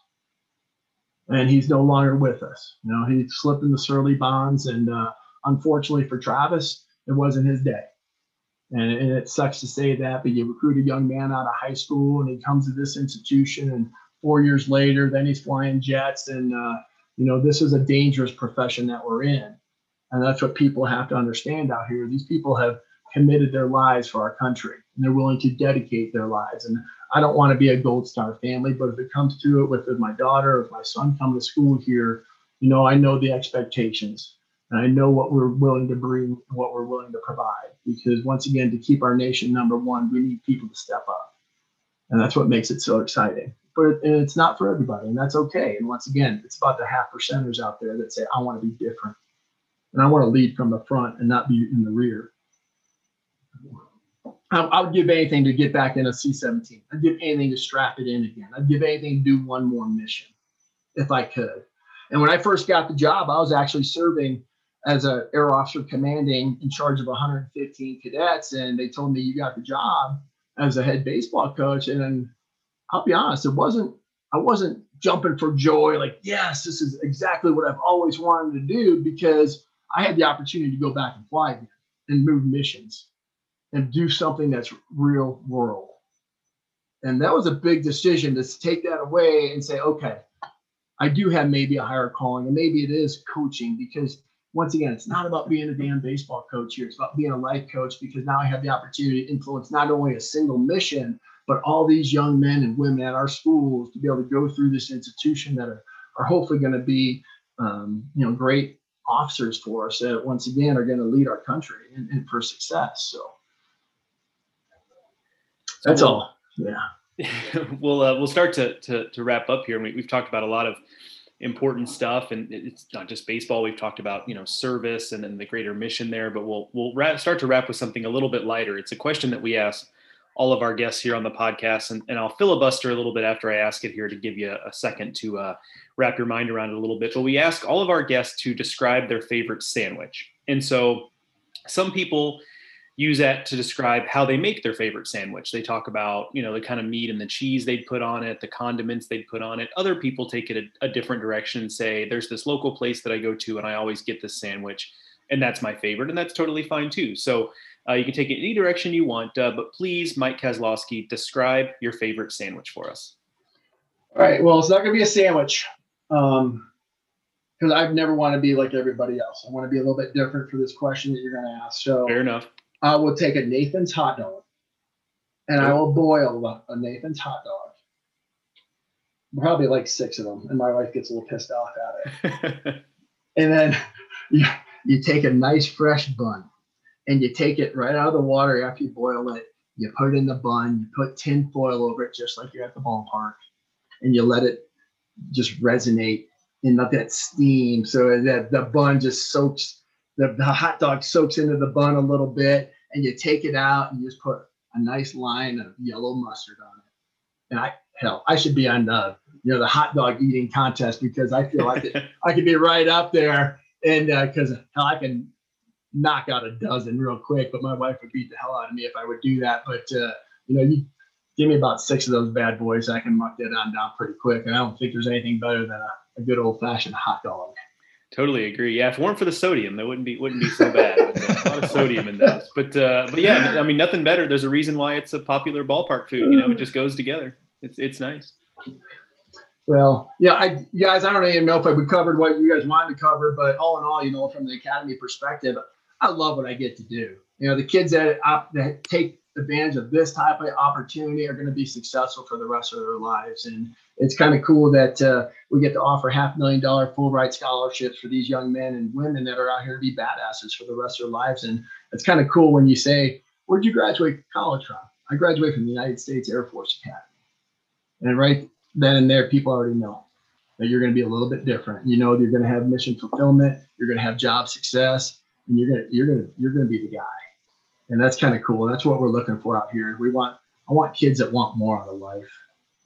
and he's no longer with us. You know, he slipped in the Surly bonds, and uh, unfortunately for Travis, it wasn't his day. And, and, it sucks to say that, but you recruit a young man out of high school, and he comes to this institution, and four years later, then he's flying jets, and uh, you know, this is a dangerous profession that we're in, and that's what people have to understand out here. These people have committed their lives for our country, and they're willing to dedicate their lives, and I don't want to be a gold star family, but if it comes to it with my daughter, if my son come to school here, you know, I know the expectations and I know what we're willing to bring, what we're willing to provide. Because once again, to keep our nation number one, we need people to step up. And that's what makes it so exciting. But it's not for everybody, and that's okay. And once again, it's about the half percenters out there that say, I want to be different. And I want to lead from the front and not be in the rear. I, would give anything to get back in a C-17. I'd give anything to strap it in again. I'd give anything to do one more mission if I could. And when I first got the job, I was actually serving as an air officer commanding in charge of 115 cadets. And they told me you got the job as a head baseball coach. And I'll be honest, it wasn't, I wasn't jumping for joy, like, yes, this is exactly what I've always wanted to do because I had the opportunity to go back and fly again and move missions and do something that's real world. And that was a big decision to take that away and say, okay, I do have maybe a higher calling, and maybe it is coaching because once again, it's not about being a damn baseball coach here. It's about being a life coach because now I have the opportunity to influence not only a single mission, but all these young men and women at our schools to be able to go through this institution that are, are hopefully going to be, um, you know, great officers for us that once again are going to lead our country and, and for success. So that's all. Yeah. we'll uh, we'll start to, to to wrap up here. We, we've talked about a lot of important stuff, and it's not just baseball. We've talked about you know service and then the greater mission there, but we'll we'll start to wrap with something a little bit lighter. It's a question that we ask all of our guests here on the podcast, and, and I'll filibuster a little bit after I ask it here to give you a, a second to uh, wrap your mind around it a little bit. But we ask all of our guests to describe their favorite sandwich, and so some people use that to describe how they make their favorite sandwich. They talk about, you know, the kind of meat and the cheese they'd put on it, the condiments they'd put on it. Other people take it a, a, different direction and say, there's this local place that I go to and I always get this sandwich, and that's my favorite, and that's totally fine too. So uh, you can take it any direction you want, uh, but please, Mike Kazlausky, describe your favorite sandwich for us. All right. Well, it's not going to be a sandwich. Um, because I've never want to be like everybody else. I want to be a little bit different for this question that you're going to ask. So fair enough. I will take a Nathan's hot dog and I will boil a Nathan's hot dog. Probably like six of them, and my wife gets a little pissed off at it. and then you, you take a nice fresh bun and you take it right out of the water after you boil it. You put it in the bun. You put tin foil over it, just like you're at the ballpark, and you let it just resonate and let that steam so that the bun just soaks the, the hot dog soaks into the bun a little bit and you take it out and you just put a nice line of yellow mustard on it. And i hell i should be on the you know the hot dog eating contest because i feel like it, i could be right up there. And because uh, hell i can knock out a dozen real quick but my wife would beat the hell out of me if i would do that. But uh, you know you give me about six of those bad boys i can muck that on down pretty quick. And i don't think there's anything better than a a good old fashioned hot dog. Totally agree. Yeah, if it weren't for the sodium, that wouldn't be wouldn't be so bad. a lot of sodium in those, but uh, but yeah, I mean nothing better. There's a reason why it's a popular ballpark food. You know, it just goes together. It's it's nice. Well, yeah, I guys, I don't even know if we covered what you guys wanted to cover, but all in all, you know, from the academy perspective, I love what I get to do. You know, the kids that that take advantage of this type of opportunity are going to be successful for the rest of their lives. And it's kind of cool that uh, we get to offer half million dollar full ride scholarships for these young men and women that are out here to be badasses for the rest of their lives. And it's kind of cool when you say, Where'd you graduate college from? I graduated from the United States Air Force Academy. And right then and there, people already know that you're going to be a little bit different. You know, you're going to have mission fulfillment, you're going to have job success, and you're going to you're going to you're going to be the guy and that's kind of cool. That's what we're looking for out here. We want I want kids that want more out of life.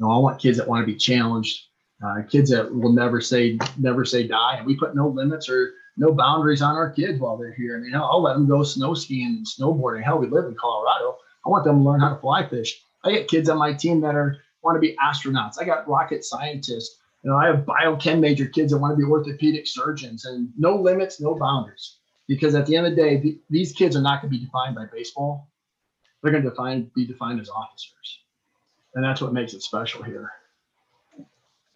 Know, I want kids that want to be challenged. Uh, kids that will never say never say die, and we put no limits or no boundaries on our kids while they're here. I mean, hell, I'll let them go snow skiing and snowboarding. Hell, we live in Colorado. I want them to learn how to fly fish. I get kids on my team that are want to be astronauts. I got rocket scientists. You know, I have biochem major kids that want to be orthopedic surgeons, and no limits, no boundaries because at the end of the day, th- these kids are not going to be defined by baseball. They're going to define be defined as officers, and that's what makes it special here.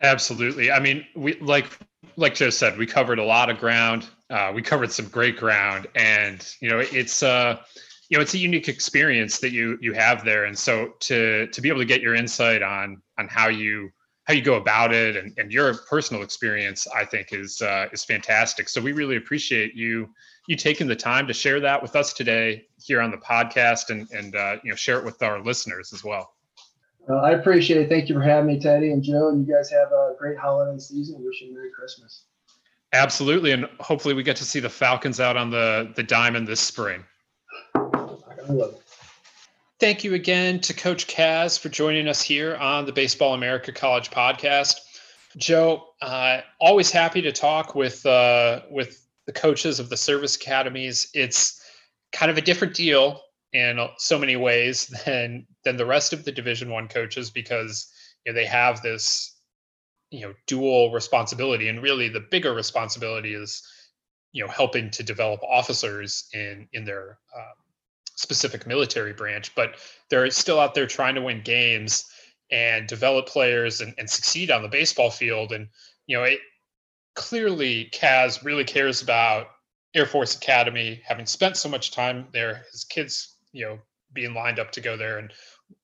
Absolutely. I mean, we like like Joe said, we covered a lot of ground. Uh, we covered some great ground, and you know, it's uh, you know, it's a unique experience that you you have there, and so to to be able to get your insight on on how you how you go about it and, and your personal experience, I think is uh, is fantastic. So we really appreciate you you taking the time to share that with us today here on the podcast and and uh, you know share it with our listeners as well. Uh, I appreciate it. Thank you for having me, Teddy and Joe. And you guys have a great holiday season. Wish you a Merry Christmas. Absolutely, and hopefully we get to see the Falcons out on the the diamond this spring. Thank you again to Coach Kaz for joining us here on the Baseball America College podcast. Joe, uh, always happy to talk with uh, with the coaches of the service academies, it's kind of a different deal in so many ways than than the rest of the Division One coaches because you know they have this you know dual responsibility, and really the bigger responsibility is you know helping to develop officers in in their uh, specific military branch, but they're still out there trying to win games and develop players and, and succeed on the baseball field. And you know, it, clearly Kaz really cares about Air Force Academy, having spent so much time there, his kids, you know, being lined up to go there, and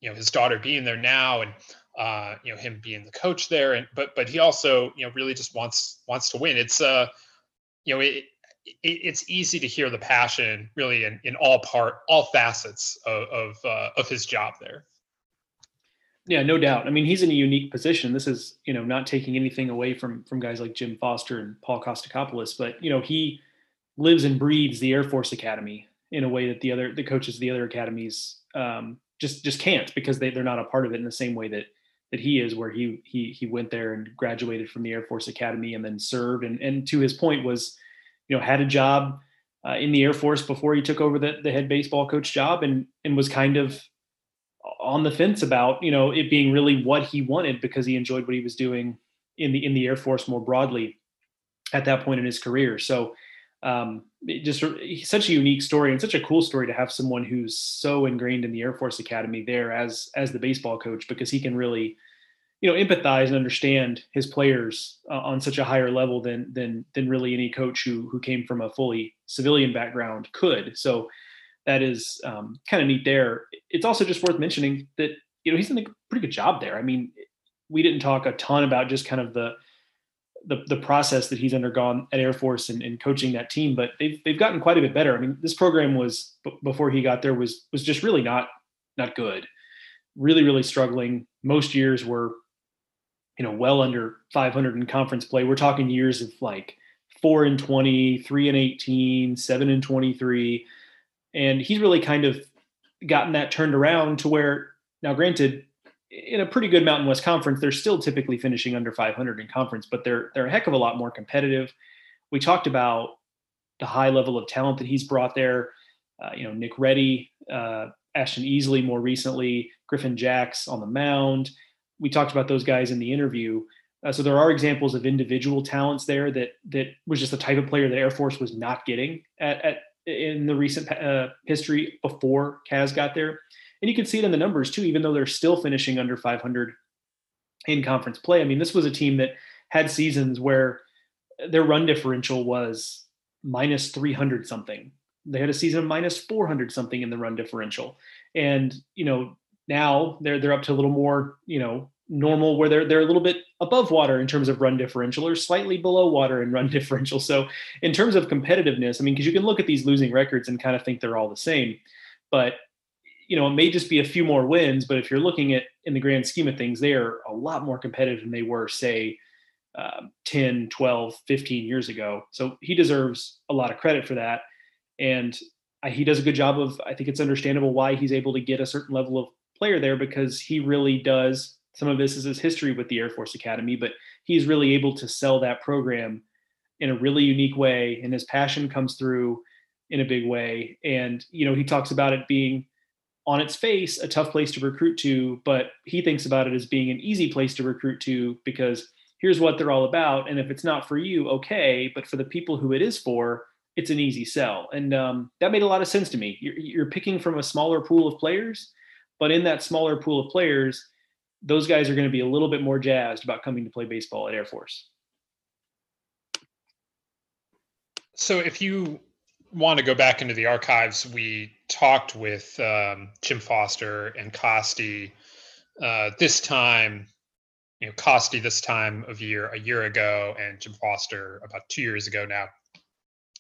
you know, his daughter being there now, and uh, you know, him being the coach there, and but but he also, you know, really just wants wants to win. It's uh, you know, it, it it's easy to hear the passion really in in all part all facets of of, uh, of his job there. Yeah, no doubt. I mean, he's in a unique position. This is, you know, not taking anything away from from guys like Jim Foster and Paul Kostacopoulos, but you know, he lives and breathes the Air Force Academy in a way that the other the coaches of the other academies um, just just can't because they they're not a part of it in the same way that that he is, where he he he went there and graduated from the Air Force Academy and then served and and to his point was, you know, had a job uh, in the Air Force before he took over the the head baseball coach job and and was kind of on the fence about you know it being really what he wanted because he enjoyed what he was doing in the in the Air Force more broadly at that point in his career. So um, just such a unique story and such a cool story to have someone who's so ingrained in the Air Force Academy there as as the baseball coach because he can really you know empathize and understand his players uh, on such a higher level than than than really any coach who who came from a fully civilian background could. So that is um, kind of neat there. It's also just worth mentioning that you know he's done a pretty good job there. I mean, we didn't talk a ton about just kind of the the, the process that he's undergone at Air Force and, and, coaching that team, but they've, they've gotten quite a bit better. I mean, this program was before he got there was was just really not not good, really really struggling. Most years were, you know, well under 500 in conference play. We're talking years of like four and 20, three and 18, seven and 23, and he's really kind of gotten that turned around to where now, granted, in a pretty good Mountain West conference, they're still typically finishing under 500 in conference, but they're they're a heck of a lot more competitive. We talked about the high level of talent that he's brought there. Uh, you know, Nick Reddy, uh, Ashton Easley, more recently, Griffin Jax on the mound. We talked about those guys in the interview. Uh, so there are examples of individual talents there that that was just the type of player that Air Force was not getting at, at in the recent uh, history before Kaz got there. And you can see it in the numbers too, even though they're still finishing under 500 in conference play. I mean, this was a team that had seasons where their run differential was minus 300 something. They had a season of minus 400 something in the run differential. And, you know, now they're they're up to a little more, you know, normal where they're they're a little bit above water in terms of run differential or slightly below water in run differential. So in terms of competitiveness, I mean, because you can look at these losing records and kind of think they're all the same, but you know, it may just be a few more wins, but if you're looking at in the grand scheme of things, they are a lot more competitive than they were, say, uh, 10, 12, 15 years ago. So he deserves a lot of credit for that. And I, he does a good job of, I think it's understandable why he's able to get a certain level of player there because he really does. Some of this is his history with the Air Force Academy, but he's really able to sell that program in a really unique way. And his passion comes through in a big way. And, you know, he talks about it being on its face a tough place to recruit to, but he thinks about it as being an easy place to recruit to because here's what they're all about. And if it's not for you, okay. But for the people who it is for, it's an easy sell. And um, that made a lot of sense to me. You're, you're picking from a smaller pool of players, but in that smaller pool of players, those guys are going to be a little bit more jazzed about coming to play baseball at Air Force. So if you want to go back into the archives, we talked with um, Jim Foster and Costi uh, this time, you know, Costi this time of year a year ago, and Jim Foster about two years ago now.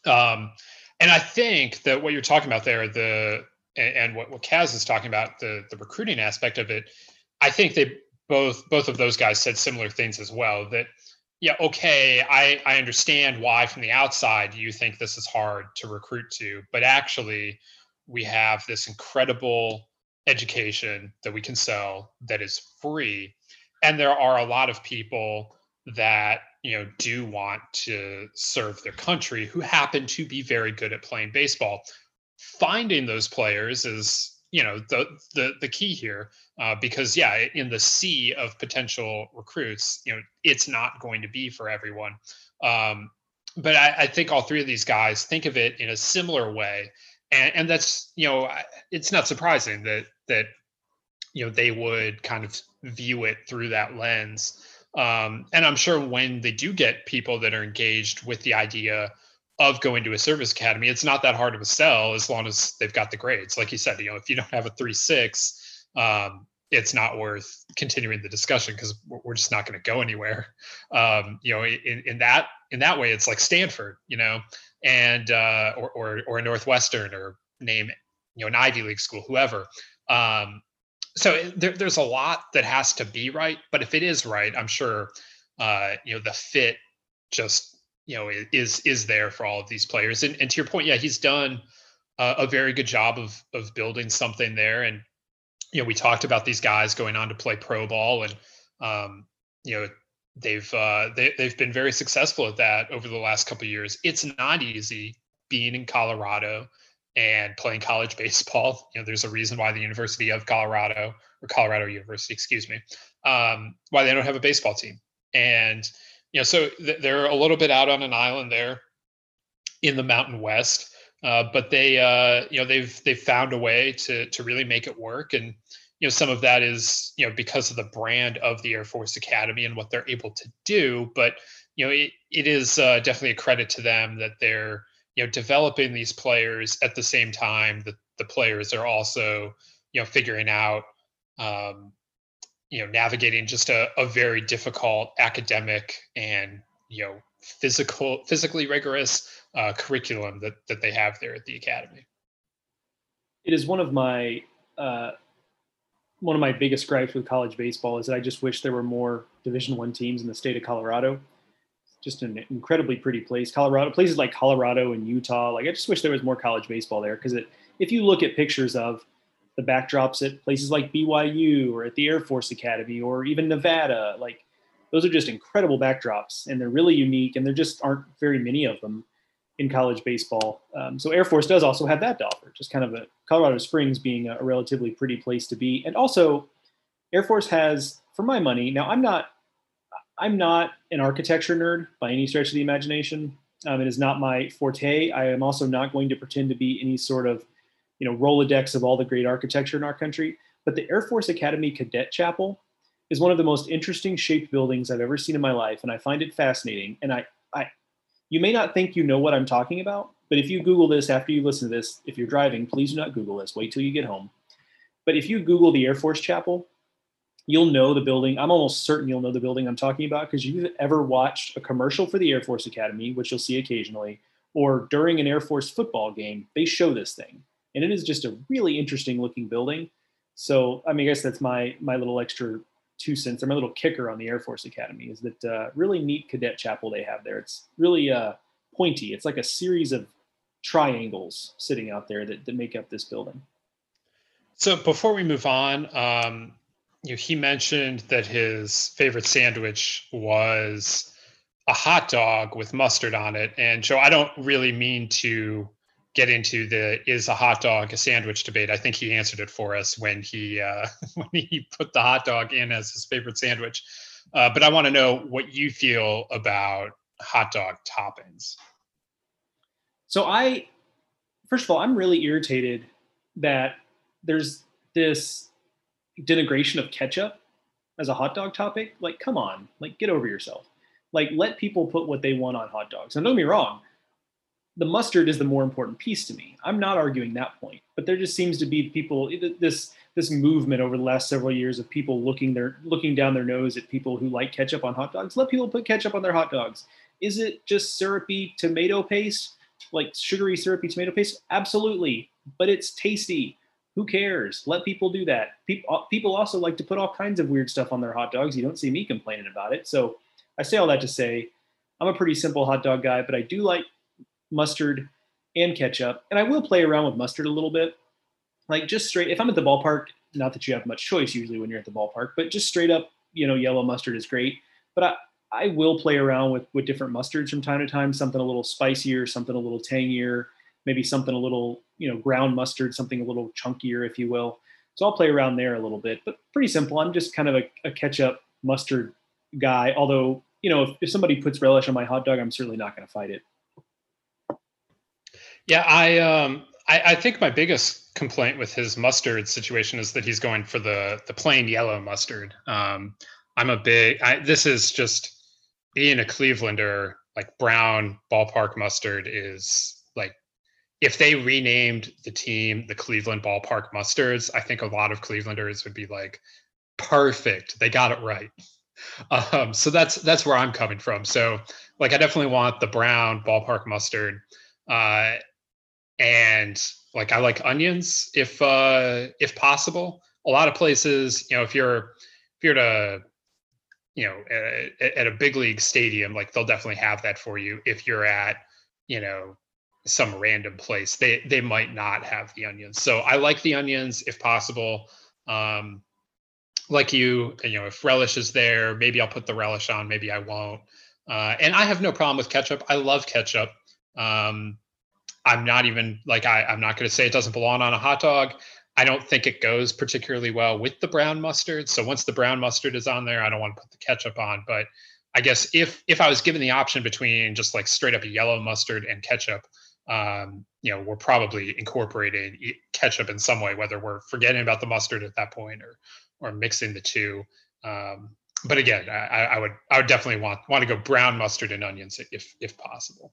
Um, and I think that what you're talking about there, the and, and what, what Kaz is talking about, the the recruiting aspect of it, I think they both both of those guys said similar things as well. That yeah, okay, I, I understand why from the outside you think this is hard to recruit to, but actually, we have this incredible education that we can sell that is free. And there are a lot of people that you know do want to serve their country who happen to be very good at playing baseball finding those players is you know the the the key here uh, because yeah in the sea of potential recruits you know it's not going to be for everyone. Um, but I, I, think all three of these guys think of it in a similar way. And, and that's you know it's not surprising that that you know they would kind of view it through that lens. Um, and i'm sure when they do get people that are engaged with the idea of going to a service academy, it's not that hard of a sell as long as they've got the grades. Like you said, you know, if you don't have a three six, um, it's not worth continuing the discussion because we're just not going to go anywhere. Um, you know, in, in that in that way, it's like Stanford, you know, and uh, or, or or Northwestern or name you know an Ivy League school, whoever. Um, so there, there's a lot that has to be right, but if it is right, I'm sure uh, you know the fit just you know is is there for all of these players. And, and to your point, yeah, he's done uh, a very good job of of building something there. And you know, we talked about these guys going on to play pro ball, and um, you know, they've uh, they they've been very successful at that over the last couple years. It's not easy being in Colorado and playing college baseball. You know, there's a reason why the University of Colorado or Colorado University, excuse me, um, why they don't have a baseball team. And know, so th- they're a little bit out on an island there in the Mountain West, uh, but they, uh, you know, they've they've found a way to to really make it work, and you know, some of that is you know because of the brand of the Air Force Academy and what they're able to do, but you know, it it is uh, definitely a credit to them that they're you know developing these players at the same time that the players are also you know figuring out um, you know navigating just a, a very difficult academic and you know physical physically rigorous uh, curriculum that that they have there at the academy. It is one of my uh, one of my biggest gripes with college baseball is that I just wish there were more Division One teams in the state of Colorado. just an incredibly pretty place. Colorado places like Colorado and Utah. Like I just wish there was more college baseball there because if you look at pictures of the backdrops at places like BYU or at the Air Force Academy or even Nevada, like those are just incredible backdrops and they're really unique and there just aren't very many of them in college baseball. Um, so Air Force does also have that to offer, just kind of a Colorado Springs being a, relatively pretty place to be. And also Air Force has, for my money, now I'm not, I'm not an architecture nerd by any stretch of the imagination. Um, it is not my forte. I am also not going to pretend to be any sort of, you know, Rolodex of all the great architecture in our country. But the Air Force Academy Cadet Chapel is one of the most interesting shaped buildings I've ever seen in my life, and I find it fascinating. And I, I, you may not think you know what I'm talking about, but if you Google this after you listen to this, if you're driving, please do not Google this. Wait till you get home. But if you Google the Air Force Chapel, you'll know the building. I'm almost certain you'll know the building I'm talking about because you've ever watched a commercial for the Air Force Academy, which you'll see occasionally, or during an Air Force football game, they show this thing. And it is just a really interesting looking building. So, I mean, I guess that's my my little extra two cents or my little kicker on the Air Force Academy is that uh, really neat cadet chapel they have there. It's really uh, pointy. It's like a series of triangles sitting out there that, that make up this building. So before we move on, um, you know, he mentioned that his favorite sandwich was a hot dog with mustard on it. And Joe, I don't really mean to get into the is a hot dog a sandwich debate. I think he answered it for us when he uh, when he put the hot dog in as his favorite sandwich. Uh, but I want to know what you feel about hot dog toppings. So I, first of all, I'm really irritated that there's this denigration of ketchup as a hot dog topic. Like, come on, like get over yourself. Like, let people put what they want on hot dogs. And don't me wrong, the mustard is the more important piece to me. I'm not arguing that point, but there just seems to be people this this movement over the last several years of people looking their looking down their nose at people who like ketchup on hot dogs. Let people put ketchup on their hot dogs. Is it just syrupy tomato paste, like sugary syrupy tomato paste? Absolutely, but it's tasty. Who cares? Let people do that. People uh, people also like to put all kinds of weird stuff on their hot dogs. You don't see me complaining about it. So I say all that to say I'm a pretty simple hot dog guy, but I do like mustard, and ketchup. And I will play around with mustard a little bit. Like just straight, if I'm at the ballpark, not that you have much choice usually when you're at the ballpark, but just straight up, you know, yellow mustard is great. But I, I will play around with with different mustards from time to time, something a little spicier, something a little tangier, maybe something a little, you know, ground mustard, something a little chunkier, if you will. So I'll play around there a little bit, but pretty simple. I'm just kind of a, a ketchup mustard guy. Although, you know, if, if somebody puts relish on my hot dog, I'm certainly not going to fight it. Yeah, I um I, I, think my biggest complaint with his mustard situation is that he's going for the the plain yellow mustard. Um, I'm a big. I, this is just being a Clevelander. Like brown ballpark mustard is like if they renamed the team the Cleveland Ballpark Mustards, I think a lot of Clevelanders would be like, perfect, they got it right. Um, so that's that's where I'm coming from. So like I definitely want the brown ballpark mustard. Uh, and like I like onions if uh if possible. A lot of places, you know, if you're if you're at a you know at, at a big league stadium, like they'll definitely have that for you. If you're at you know some random place, they they might not have the onions. So I like the onions if possible. Um, like you, you know, if relish is there, maybe I'll put the relish on, maybe I won't. Uh, and I have no problem with ketchup. I love ketchup. Um, I'm not even like I, I'm not going to say it doesn't belong on a hot dog. I don't think it goes particularly well with the brown mustard. So once the brown mustard is on there, I don't want to put the ketchup on. But I guess if if I was given the option between just like straight up yellow mustard and ketchup, um, you know, we're probably incorporating ketchup in some way, whether we're forgetting about the mustard at that point or or mixing the two. Um, but again, I, I would I would definitely want want to go brown mustard and onions if if possible.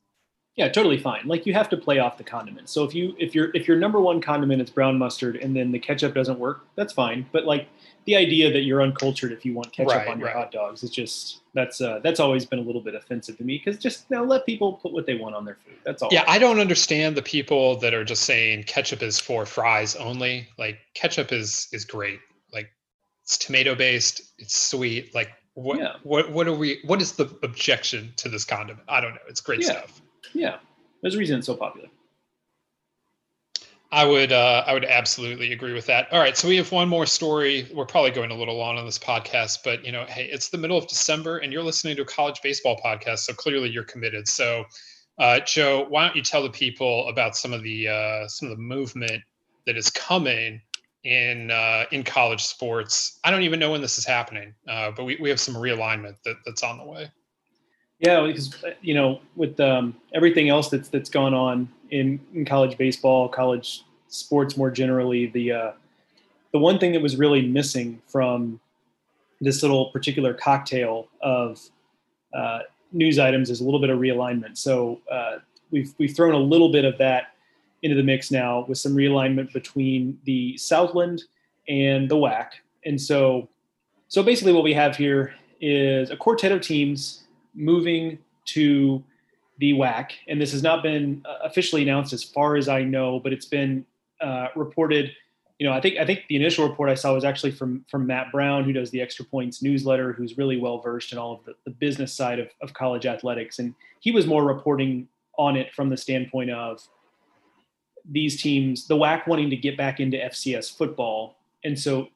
Yeah, totally fine. Like you have to play off the condiments. So if you if your if your number one condiment is brown mustard and then the ketchup doesn't work, that's fine. But like the idea that you're uncultured if you want ketchup right, on your right. hot dogs, it's just that's uh, that's always been a little bit offensive to me because just now let people put what they want on their food. That's all. Yeah, I don't understand the people that are just saying ketchup is for fries only. Like ketchup is is great. Like it's tomato based, it's sweet. Like what yeah. what what are we? What is the objection to this condiment? I don't know. It's great yeah. stuff. Yeah, there's a reason it's so popular. I would uh, I would absolutely agree with that. All right, so we have one more story. We're probably going a little long on this podcast, but you know, hey, it's the middle of December, and you're listening to a college baseball podcast, so clearly you're committed. So, uh, Joe, why don't you tell the people about some of the uh, some of the movement that is coming in uh, in college sports? I don't even know when this is happening, uh, but we, we have some realignment that, that's on the way. Yeah, because you know, with um, everything else that's that's gone on in, in college baseball, college sports more generally, the uh, the one thing that was really missing from this little particular cocktail of uh, news items is a little bit of realignment. So uh, we've we've thrown a little bit of that into the mix now with some realignment between the Southland and the WAC. And so so basically, what we have here is a quartet of teams moving to the WAC, and this has not been uh, officially announced as far as I know, but it's been uh, reported. You know, I think I think the initial report I saw was actually from from Matt Brown, who does the Extra Points newsletter, who's really well versed in all of the, the business side of, of college athletics, and he was more reporting on it from the standpoint of these teams, the WAC wanting to get back into FCS football, and so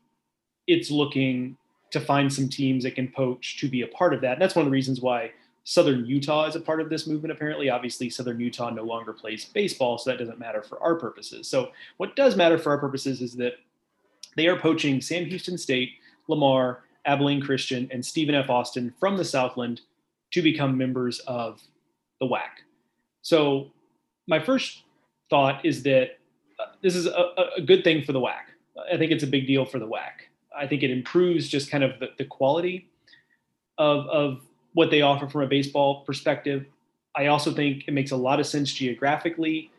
it's looking to find some teams that can poach to be a part of that. And that's one of the reasons why Southern Utah is a part of this movement, apparently. Obviously, Southern Utah no longer plays baseball, so that doesn't matter for our purposes. So, what does matter for our purposes is that they are poaching Sam Houston State, Lamar, Abilene Christian, and Stephen F. Austin from the Southland to become members of the WAC. So, my first thought is that uh, this is a, a, good thing for the WAC. I think it's a big deal for the WAC. I think it improves just kind of the, the quality of, of what they offer from a baseball perspective. I also think it makes a lot of sense geographically,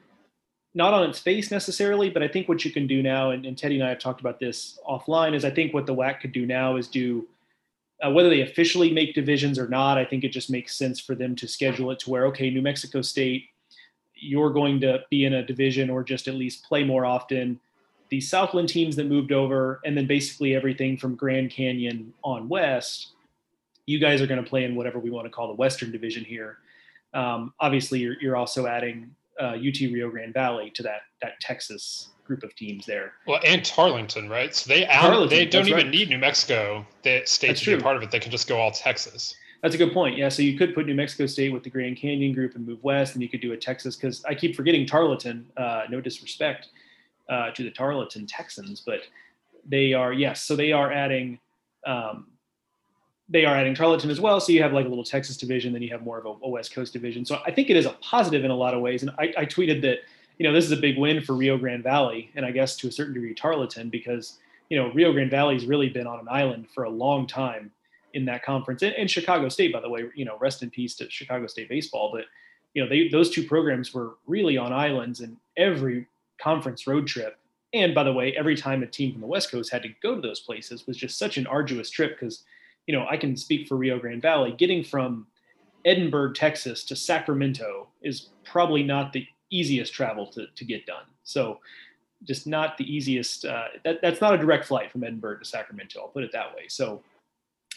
not on its face necessarily, but I think what you can do now, and, and Teddy and I have talked about this offline, is I think what the WAC could do now is do uh, whether they officially make divisions or not. I think it just makes sense for them to schedule it to where, okay, New Mexico State, you're going to be in a division or just at least play more often the Southland teams that moved over, and then basically everything from Grand Canyon on west, you guys are going to play in whatever we want to call the Western Division here. Um, obviously, you're, you're, also adding uh, UT Rio Grande Valley to that that Texas group of teams there. Well, and Tarleton, right? So they out, they don't even right. need New Mexico the State that's to true. be a part of it. They can just go all Texas. That's a good point. Yeah, so you could put New Mexico State with the Grand Canyon group and move west, and you could do a Texas because I keep forgetting Tarleton. Uh, no disrespect, uh, to the Tarleton Texans, but they are yes, so they are adding um, they are adding Tarleton as well. So you have like a little Texas division, then you have more of a, a West Coast division. So I think it is a positive in a lot of ways. And I, I, tweeted that you know this is a big win for Rio Grande Valley, and I guess to a certain degree Tarleton because you know Rio Grande Valley's really been on an island for a long time in that conference, and, and Chicago State, by the way. You know, rest in peace to Chicago State baseball, but you know they those two programs were really on islands, and every conference road trip. And by the way, every time a team from the West Coast had to go to those places was just such an arduous trip because, you know, I can speak for Rio Grande Valley. Getting from Edinburg, Texas to Sacramento is probably not the easiest travel to, to get done. So just not the easiest. Uh, that, that's not a direct flight from Edinburg to Sacramento. I'll put it that way. So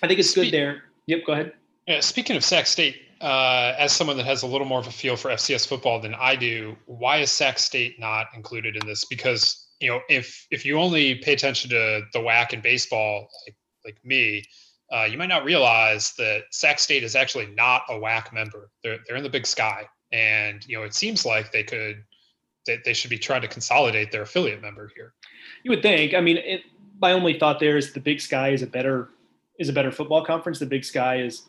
I think it's Spe- good there. Yep, go ahead. Yeah, speaking of Sac State, uh, as someone that has a little more of a feel for FCS football than I do, why is Sac State not included in this? Because you know, if if you only pay attention to the WAC and baseball, like like me, uh, you might not realize that Sac State is actually not a WAC member. They're they're in the Big Sky, and you know, it seems like they could they, they should be trying to consolidate their affiliate member here. You would think. I mean, it, my only thought there is the Big Sky is a better is a better football conference. The Big Sky is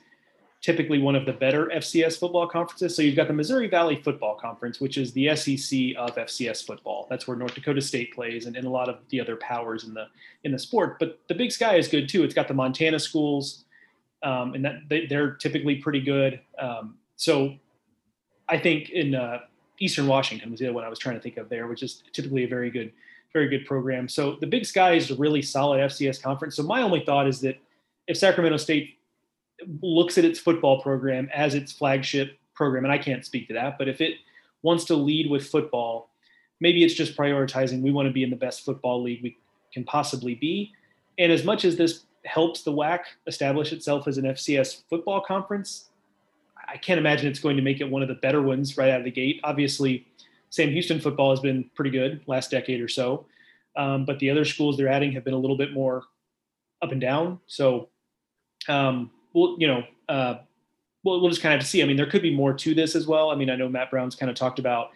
typically one of the better FCS football conferences. So you've got the Missouri Valley Football Conference, which is the SEC of FCS football. That's where North Dakota State plays, and, and a lot of the other powers in the in the sport. But the Big Sky is good too. It's got the Montana schools, um, and that they, are typically pretty good. Um, so I think in uh, Eastern Washington was the other one I was trying to think of there, which is typically a very good, very good program. So the Big Sky is a really solid FCS conference. So my only thought is that if Sacramento State looks at its football program as its flagship program, and I can't speak to that, but if it wants to lead with football, maybe it's just prioritizing we want to be in the best football league we can possibly be. And as much as this helps the WAC establish itself as an FCS football conference, I can't imagine it's going to make it one of the better ones right out of the gate. Obviously, Sam Houston football has been pretty good last decade or so, um, but the other schools they're adding have been a little bit more up and down. So, um, we'll you know, uh, we'll, we'll just kind of have to see. I mean, there could be more to this as well. I mean, I know Matt Brown's kind of talked about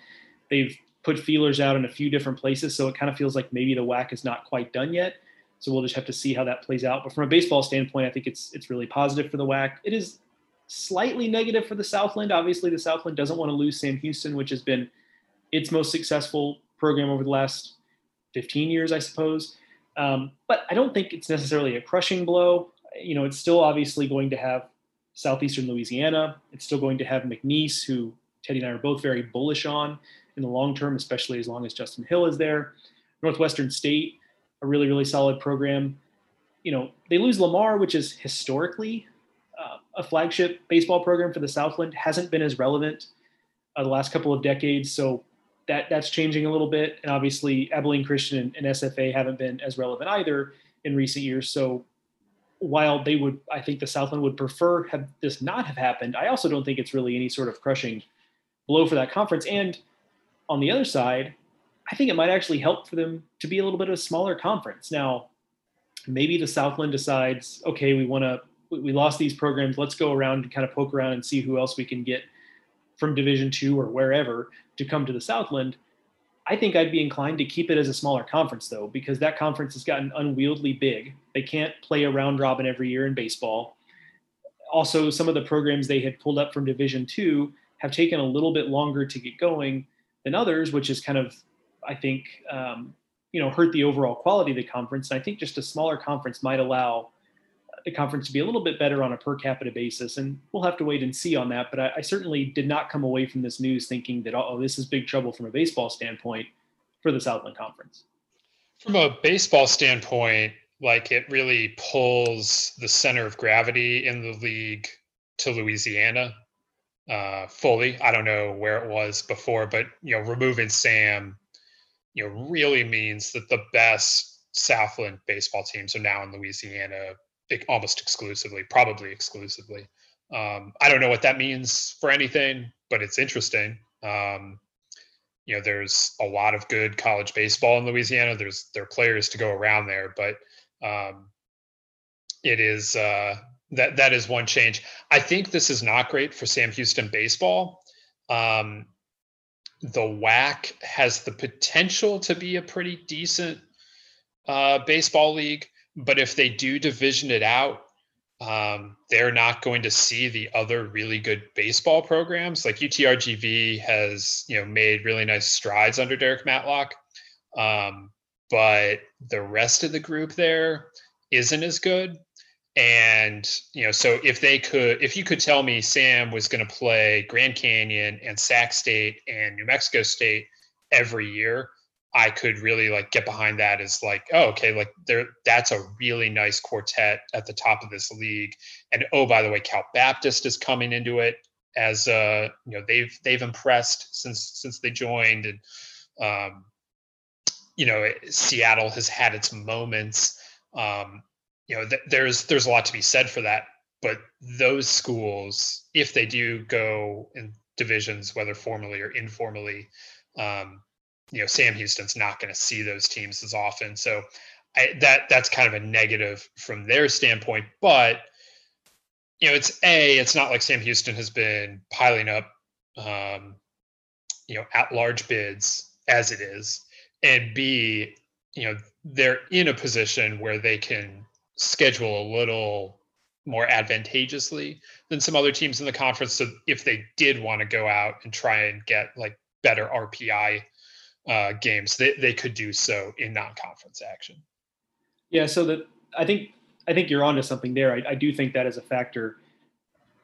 they've put feelers out in a few different places, so it kind of feels like maybe the WAC is not quite done yet. So we'll just have to see how that plays out. But from a baseball standpoint, I think it's it's really positive for the WAC. It is slightly negative for the Southland. Obviously, the Southland doesn't want to lose Sam Houston, which has been its most successful program over the last 15 years, I suppose. Um, but I don't think it's necessarily a crushing blow. You know, it's still obviously going to have Southeastern Louisiana. It's still going to have McNeese, who Teddy and I are both very bullish on in the long term, especially as long as Justin Hill is there. Northwestern State, a really, really solid program. You know, they lose Lamar, which is historically uh, a flagship baseball program for the Southland, hasn't been as relevant uh, the last couple of decades. So that that's changing a little bit. And obviously, Abilene Christian and, and SFA haven't been as relevant either in recent years. So while they would, I think the Southland would prefer have this not have happened. I also don't think it's really any sort of crushing blow for that conference. And on the other side, I think it might actually help for them to be a little bit of a smaller conference. Now, maybe the Southland decides, okay, we want to, we lost these programs. Let's go around and kind of poke around and see who else we can get from Division two or wherever to come to the Southland. I think I'd be inclined to keep it as a smaller conference though, because that conference has gotten unwieldy big. They can't play a round robin every year in baseball. Also, some of the programs they had pulled up from Division two have taken a little bit longer to get going than others, which is kind of, I think, um, you know, hurt the overall quality of the conference. And I think just a smaller conference might allow the conference to be a little bit better on a per capita basis. And we'll have to wait and see on that. But I, I certainly did not come away from this news thinking that, oh, this is big trouble from a baseball standpoint for the Southland Conference. From a baseball standpoint, like it really pulls the center of gravity in the league to Louisiana uh, fully. I don't know where it was before, but you know, removing Sam, you know, really means that the best Southland baseball teams are now in Louisiana, almost exclusively, probably exclusively. Um, I don't know what that means for anything, but it's interesting. Um, you know, there's a lot of good college baseball in Louisiana. There's there are players to go around there, but um, it is uh, that that is one change. I think this is not great for Sam Houston baseball. Um, the WAC has the potential to be a pretty decent uh, baseball league, but if they do division it out, um, they're not going to see the other really good baseball programs. Like UTRGV has, you know, made really nice strides under Derek Matlock, um, but the rest of the group there isn't as good and you know so if they could if you could tell me sam was going to play grand canyon and sac state and new mexico state every year i could really like get behind that is like oh okay like there that's a really nice quartet at the top of this league. And oh by the way cal baptist is coming into it as uh you know they've they've impressed since since they joined. And um you know seattle has had its moments. Um you know, th- there's there's a lot to be said for that. But those schools, if they do go in divisions, whether formally or informally, um, you know, Sam Houston's not going to see those teams as often. So I, that that's kind of a negative from their standpoint. But you know, it's a it's not like Sam Houston has been piling up, um, you know, at large bids as it is, and b you know they're in a position where they can schedule a little more advantageously than some other teams in the conference. So if they did want to go out and try and get like better RPI uh, games, they, they could do so in non-conference action. Yeah, so that I think I think you're onto something there. I, I do think that is a factor.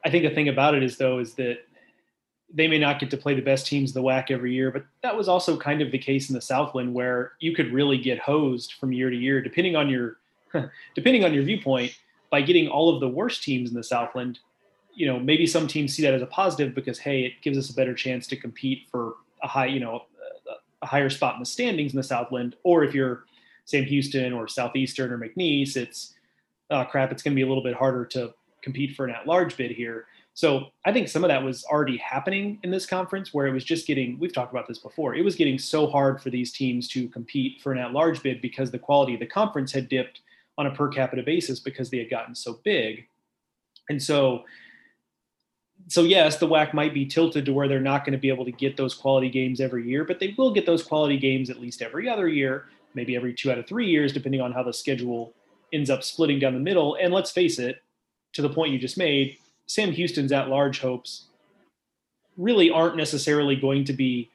I think the thing about it is though is that they may not get to play the best teams the WAC every year, but that was also kind of the case in the Southland where you could really get hosed from year to year, depending on your depending on your viewpoint, by getting all of the worst teams in the Southland. You know, maybe some teams see that as a positive because hey, it gives us a better chance to compete for a high, you know, a higher spot in the standings in the Southland. Or if you're Sam Houston or Southeastern or McNeese, it's oh, crap, it's going to be a little bit harder to compete for an at-large bid here. So I think some of that was already happening in this conference where it was just getting, we've talked about this before, it was getting so hard for these teams to compete for an at large bid because the quality of the conference had dipped on a per capita basis because they had gotten so big. And so, so yes, the WAC might be tilted to where they're not going to be able to get those quality games every year, but they will get those quality games at least every other year, maybe every two out of three years, depending on how the schedule ends up splitting down the middle. And let's face it, to the point you just made, Sam Houston's at large hopes really aren't necessarily going to be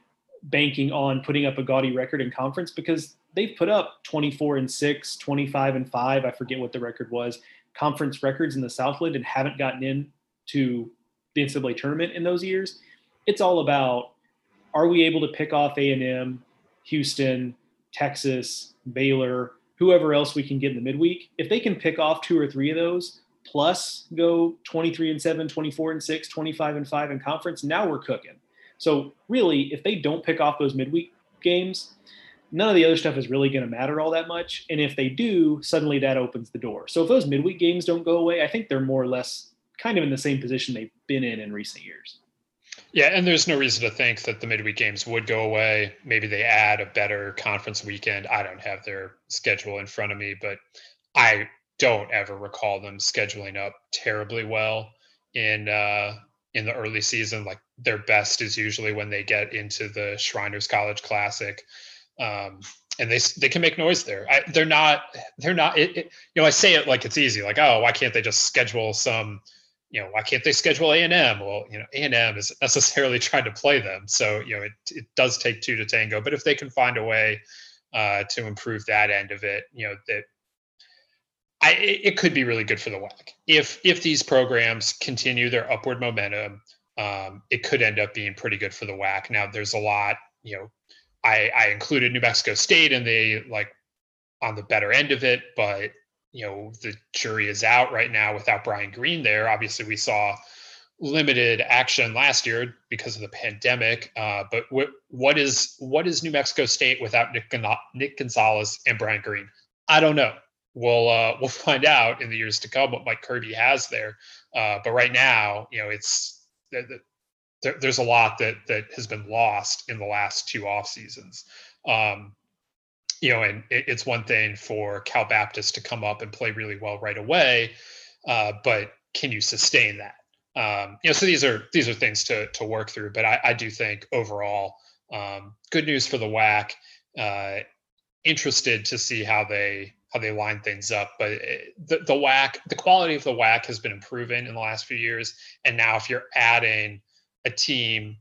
banking on putting up a gaudy record in conference because they've put up 24 and 6, 25 and 5, I forget what the record was, conference records in the Southland and haven't gotten in to the NCAA tournament in those years. It's all about are we able to pick off A&M, Houston, Texas, Baylor, whoever else we can get in the midweek. If they can pick off two or three of those, plus go 23 and 7, 24 and 6, 25 and 5 in conference, now we're cooking. So really, if they don't pick off those midweek games, none of the other stuff is really going to matter all that much. And if they do, suddenly that opens the door. So if those midweek games don't go away, I think they're more or less kind of in the same position they've been in in recent years. Yeah, and there's no reason to think that the midweek games would go away. Maybe they add a better conference weekend. I don't have their schedule in front of me, but I don't ever recall them scheduling up terribly well in uh, in the early season. Like their best is usually when they get into the Shriners College Classic, um, and they they can make noise there. I, they're not they're not. It, it, you know, I say it like it's easy. Like oh, why can't they just schedule some? You know, why can't they schedule A and M? Well, you know, A and M isn't necessarily trying to play them, so you know, it it does take two to tango. But if they can find a way uh, to improve that end of it, you know, that I, it could be really good for the WAC if if these programs continue their upward momentum. Um, it could end up being pretty good for the WAC. Now, there's a lot. You know, I, I included New Mexico State, and they like on the better end of it, but you know the jury is out right now without Brian Green there. Obviously, we saw limited action last year because of the pandemic. Uh, but what what is what is New Mexico State without Nick, Nick Gonzales and Brian Green? I don't know we'll uh, we'll find out in the years to come what Mike Kirby has there. Uh, but right now, you know, it's there, there's a lot that that has been lost in the last two off seasons. Um, you know, and it, it's one thing for Cal Baptist to come up and play really well right away, uh, but can you sustain that? Um, you know, so these are these are things to to work through. But I, I do think overall, um, good news for the WAC. Uh, interested to see how they how they line things up. But the, the WAC, the quality of the WAC has been improving in the last few years. And now, if you're adding a team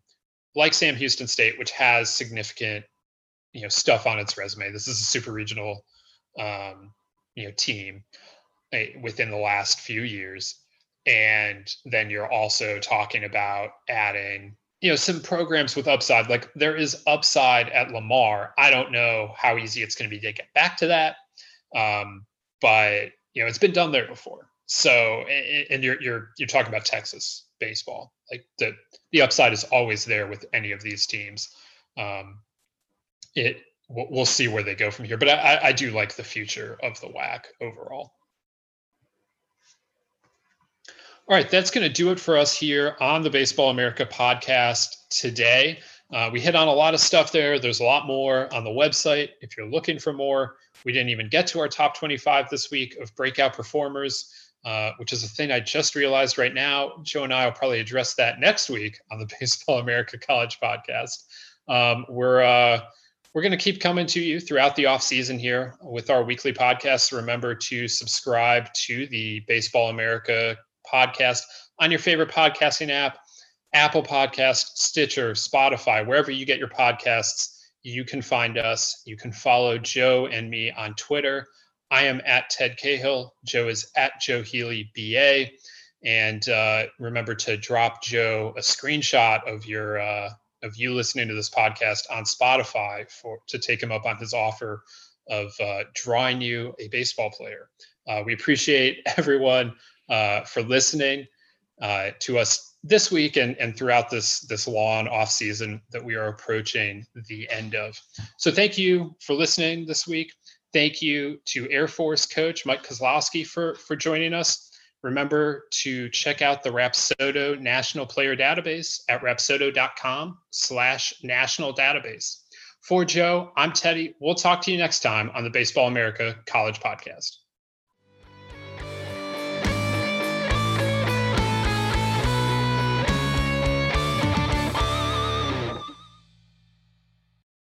like Sam Houston State, which has significant, you know, stuff on its resume, this is a super regional, um, you know, team eh, within the last few years. And then you're also talking about adding you know some programs with upside like there is upside at lamar i don't know how easy it's going to be to get back to that um, but you know, it's been done there before. So, and you're you're you're talking about Texas baseball. Like the the upside is always there with any of these teams. Um, it we'll see where they go from here, but I, I do like the future of the WAC overall. All right, that's going to do it for us here on the Baseball America podcast today. Uh, we hit on a lot of stuff there. There's a lot more on the website if you're looking for more. We didn't even get to our top 25 this week of breakout performers, uh, which is a thing I just realized right now. Joe and I will probably address that next week on the Baseball America College podcast. Um, we're uh, we're going to keep coming to you throughout the off season here with our weekly podcast. Remember to subscribe to the Baseball America podcast on your favorite podcasting app, Apple Podcast, Stitcher, Spotify, wherever you get your podcasts you can find us. You can follow Joe and me on Twitter. I am at Ted Cahill. Joe is at Joe Healy BA. And uh, remember to drop Joe a screenshot of your uh, of you listening to this podcast on Spotify for to take him up on his offer of uh, drawing you a baseball player. Uh, we appreciate everyone uh, for listening uh, to us this week and, and throughout this this long off season that we are approaching the end of. So thank you for listening this week. Thank you to Air Force coach Mike Kazlausky for for joining us. Remember to check out the Rapsodo National Player Database at rapsodo.com slash national database. For Joe, I'm Teddy. We'll talk to you next time on the Baseball America College Podcast.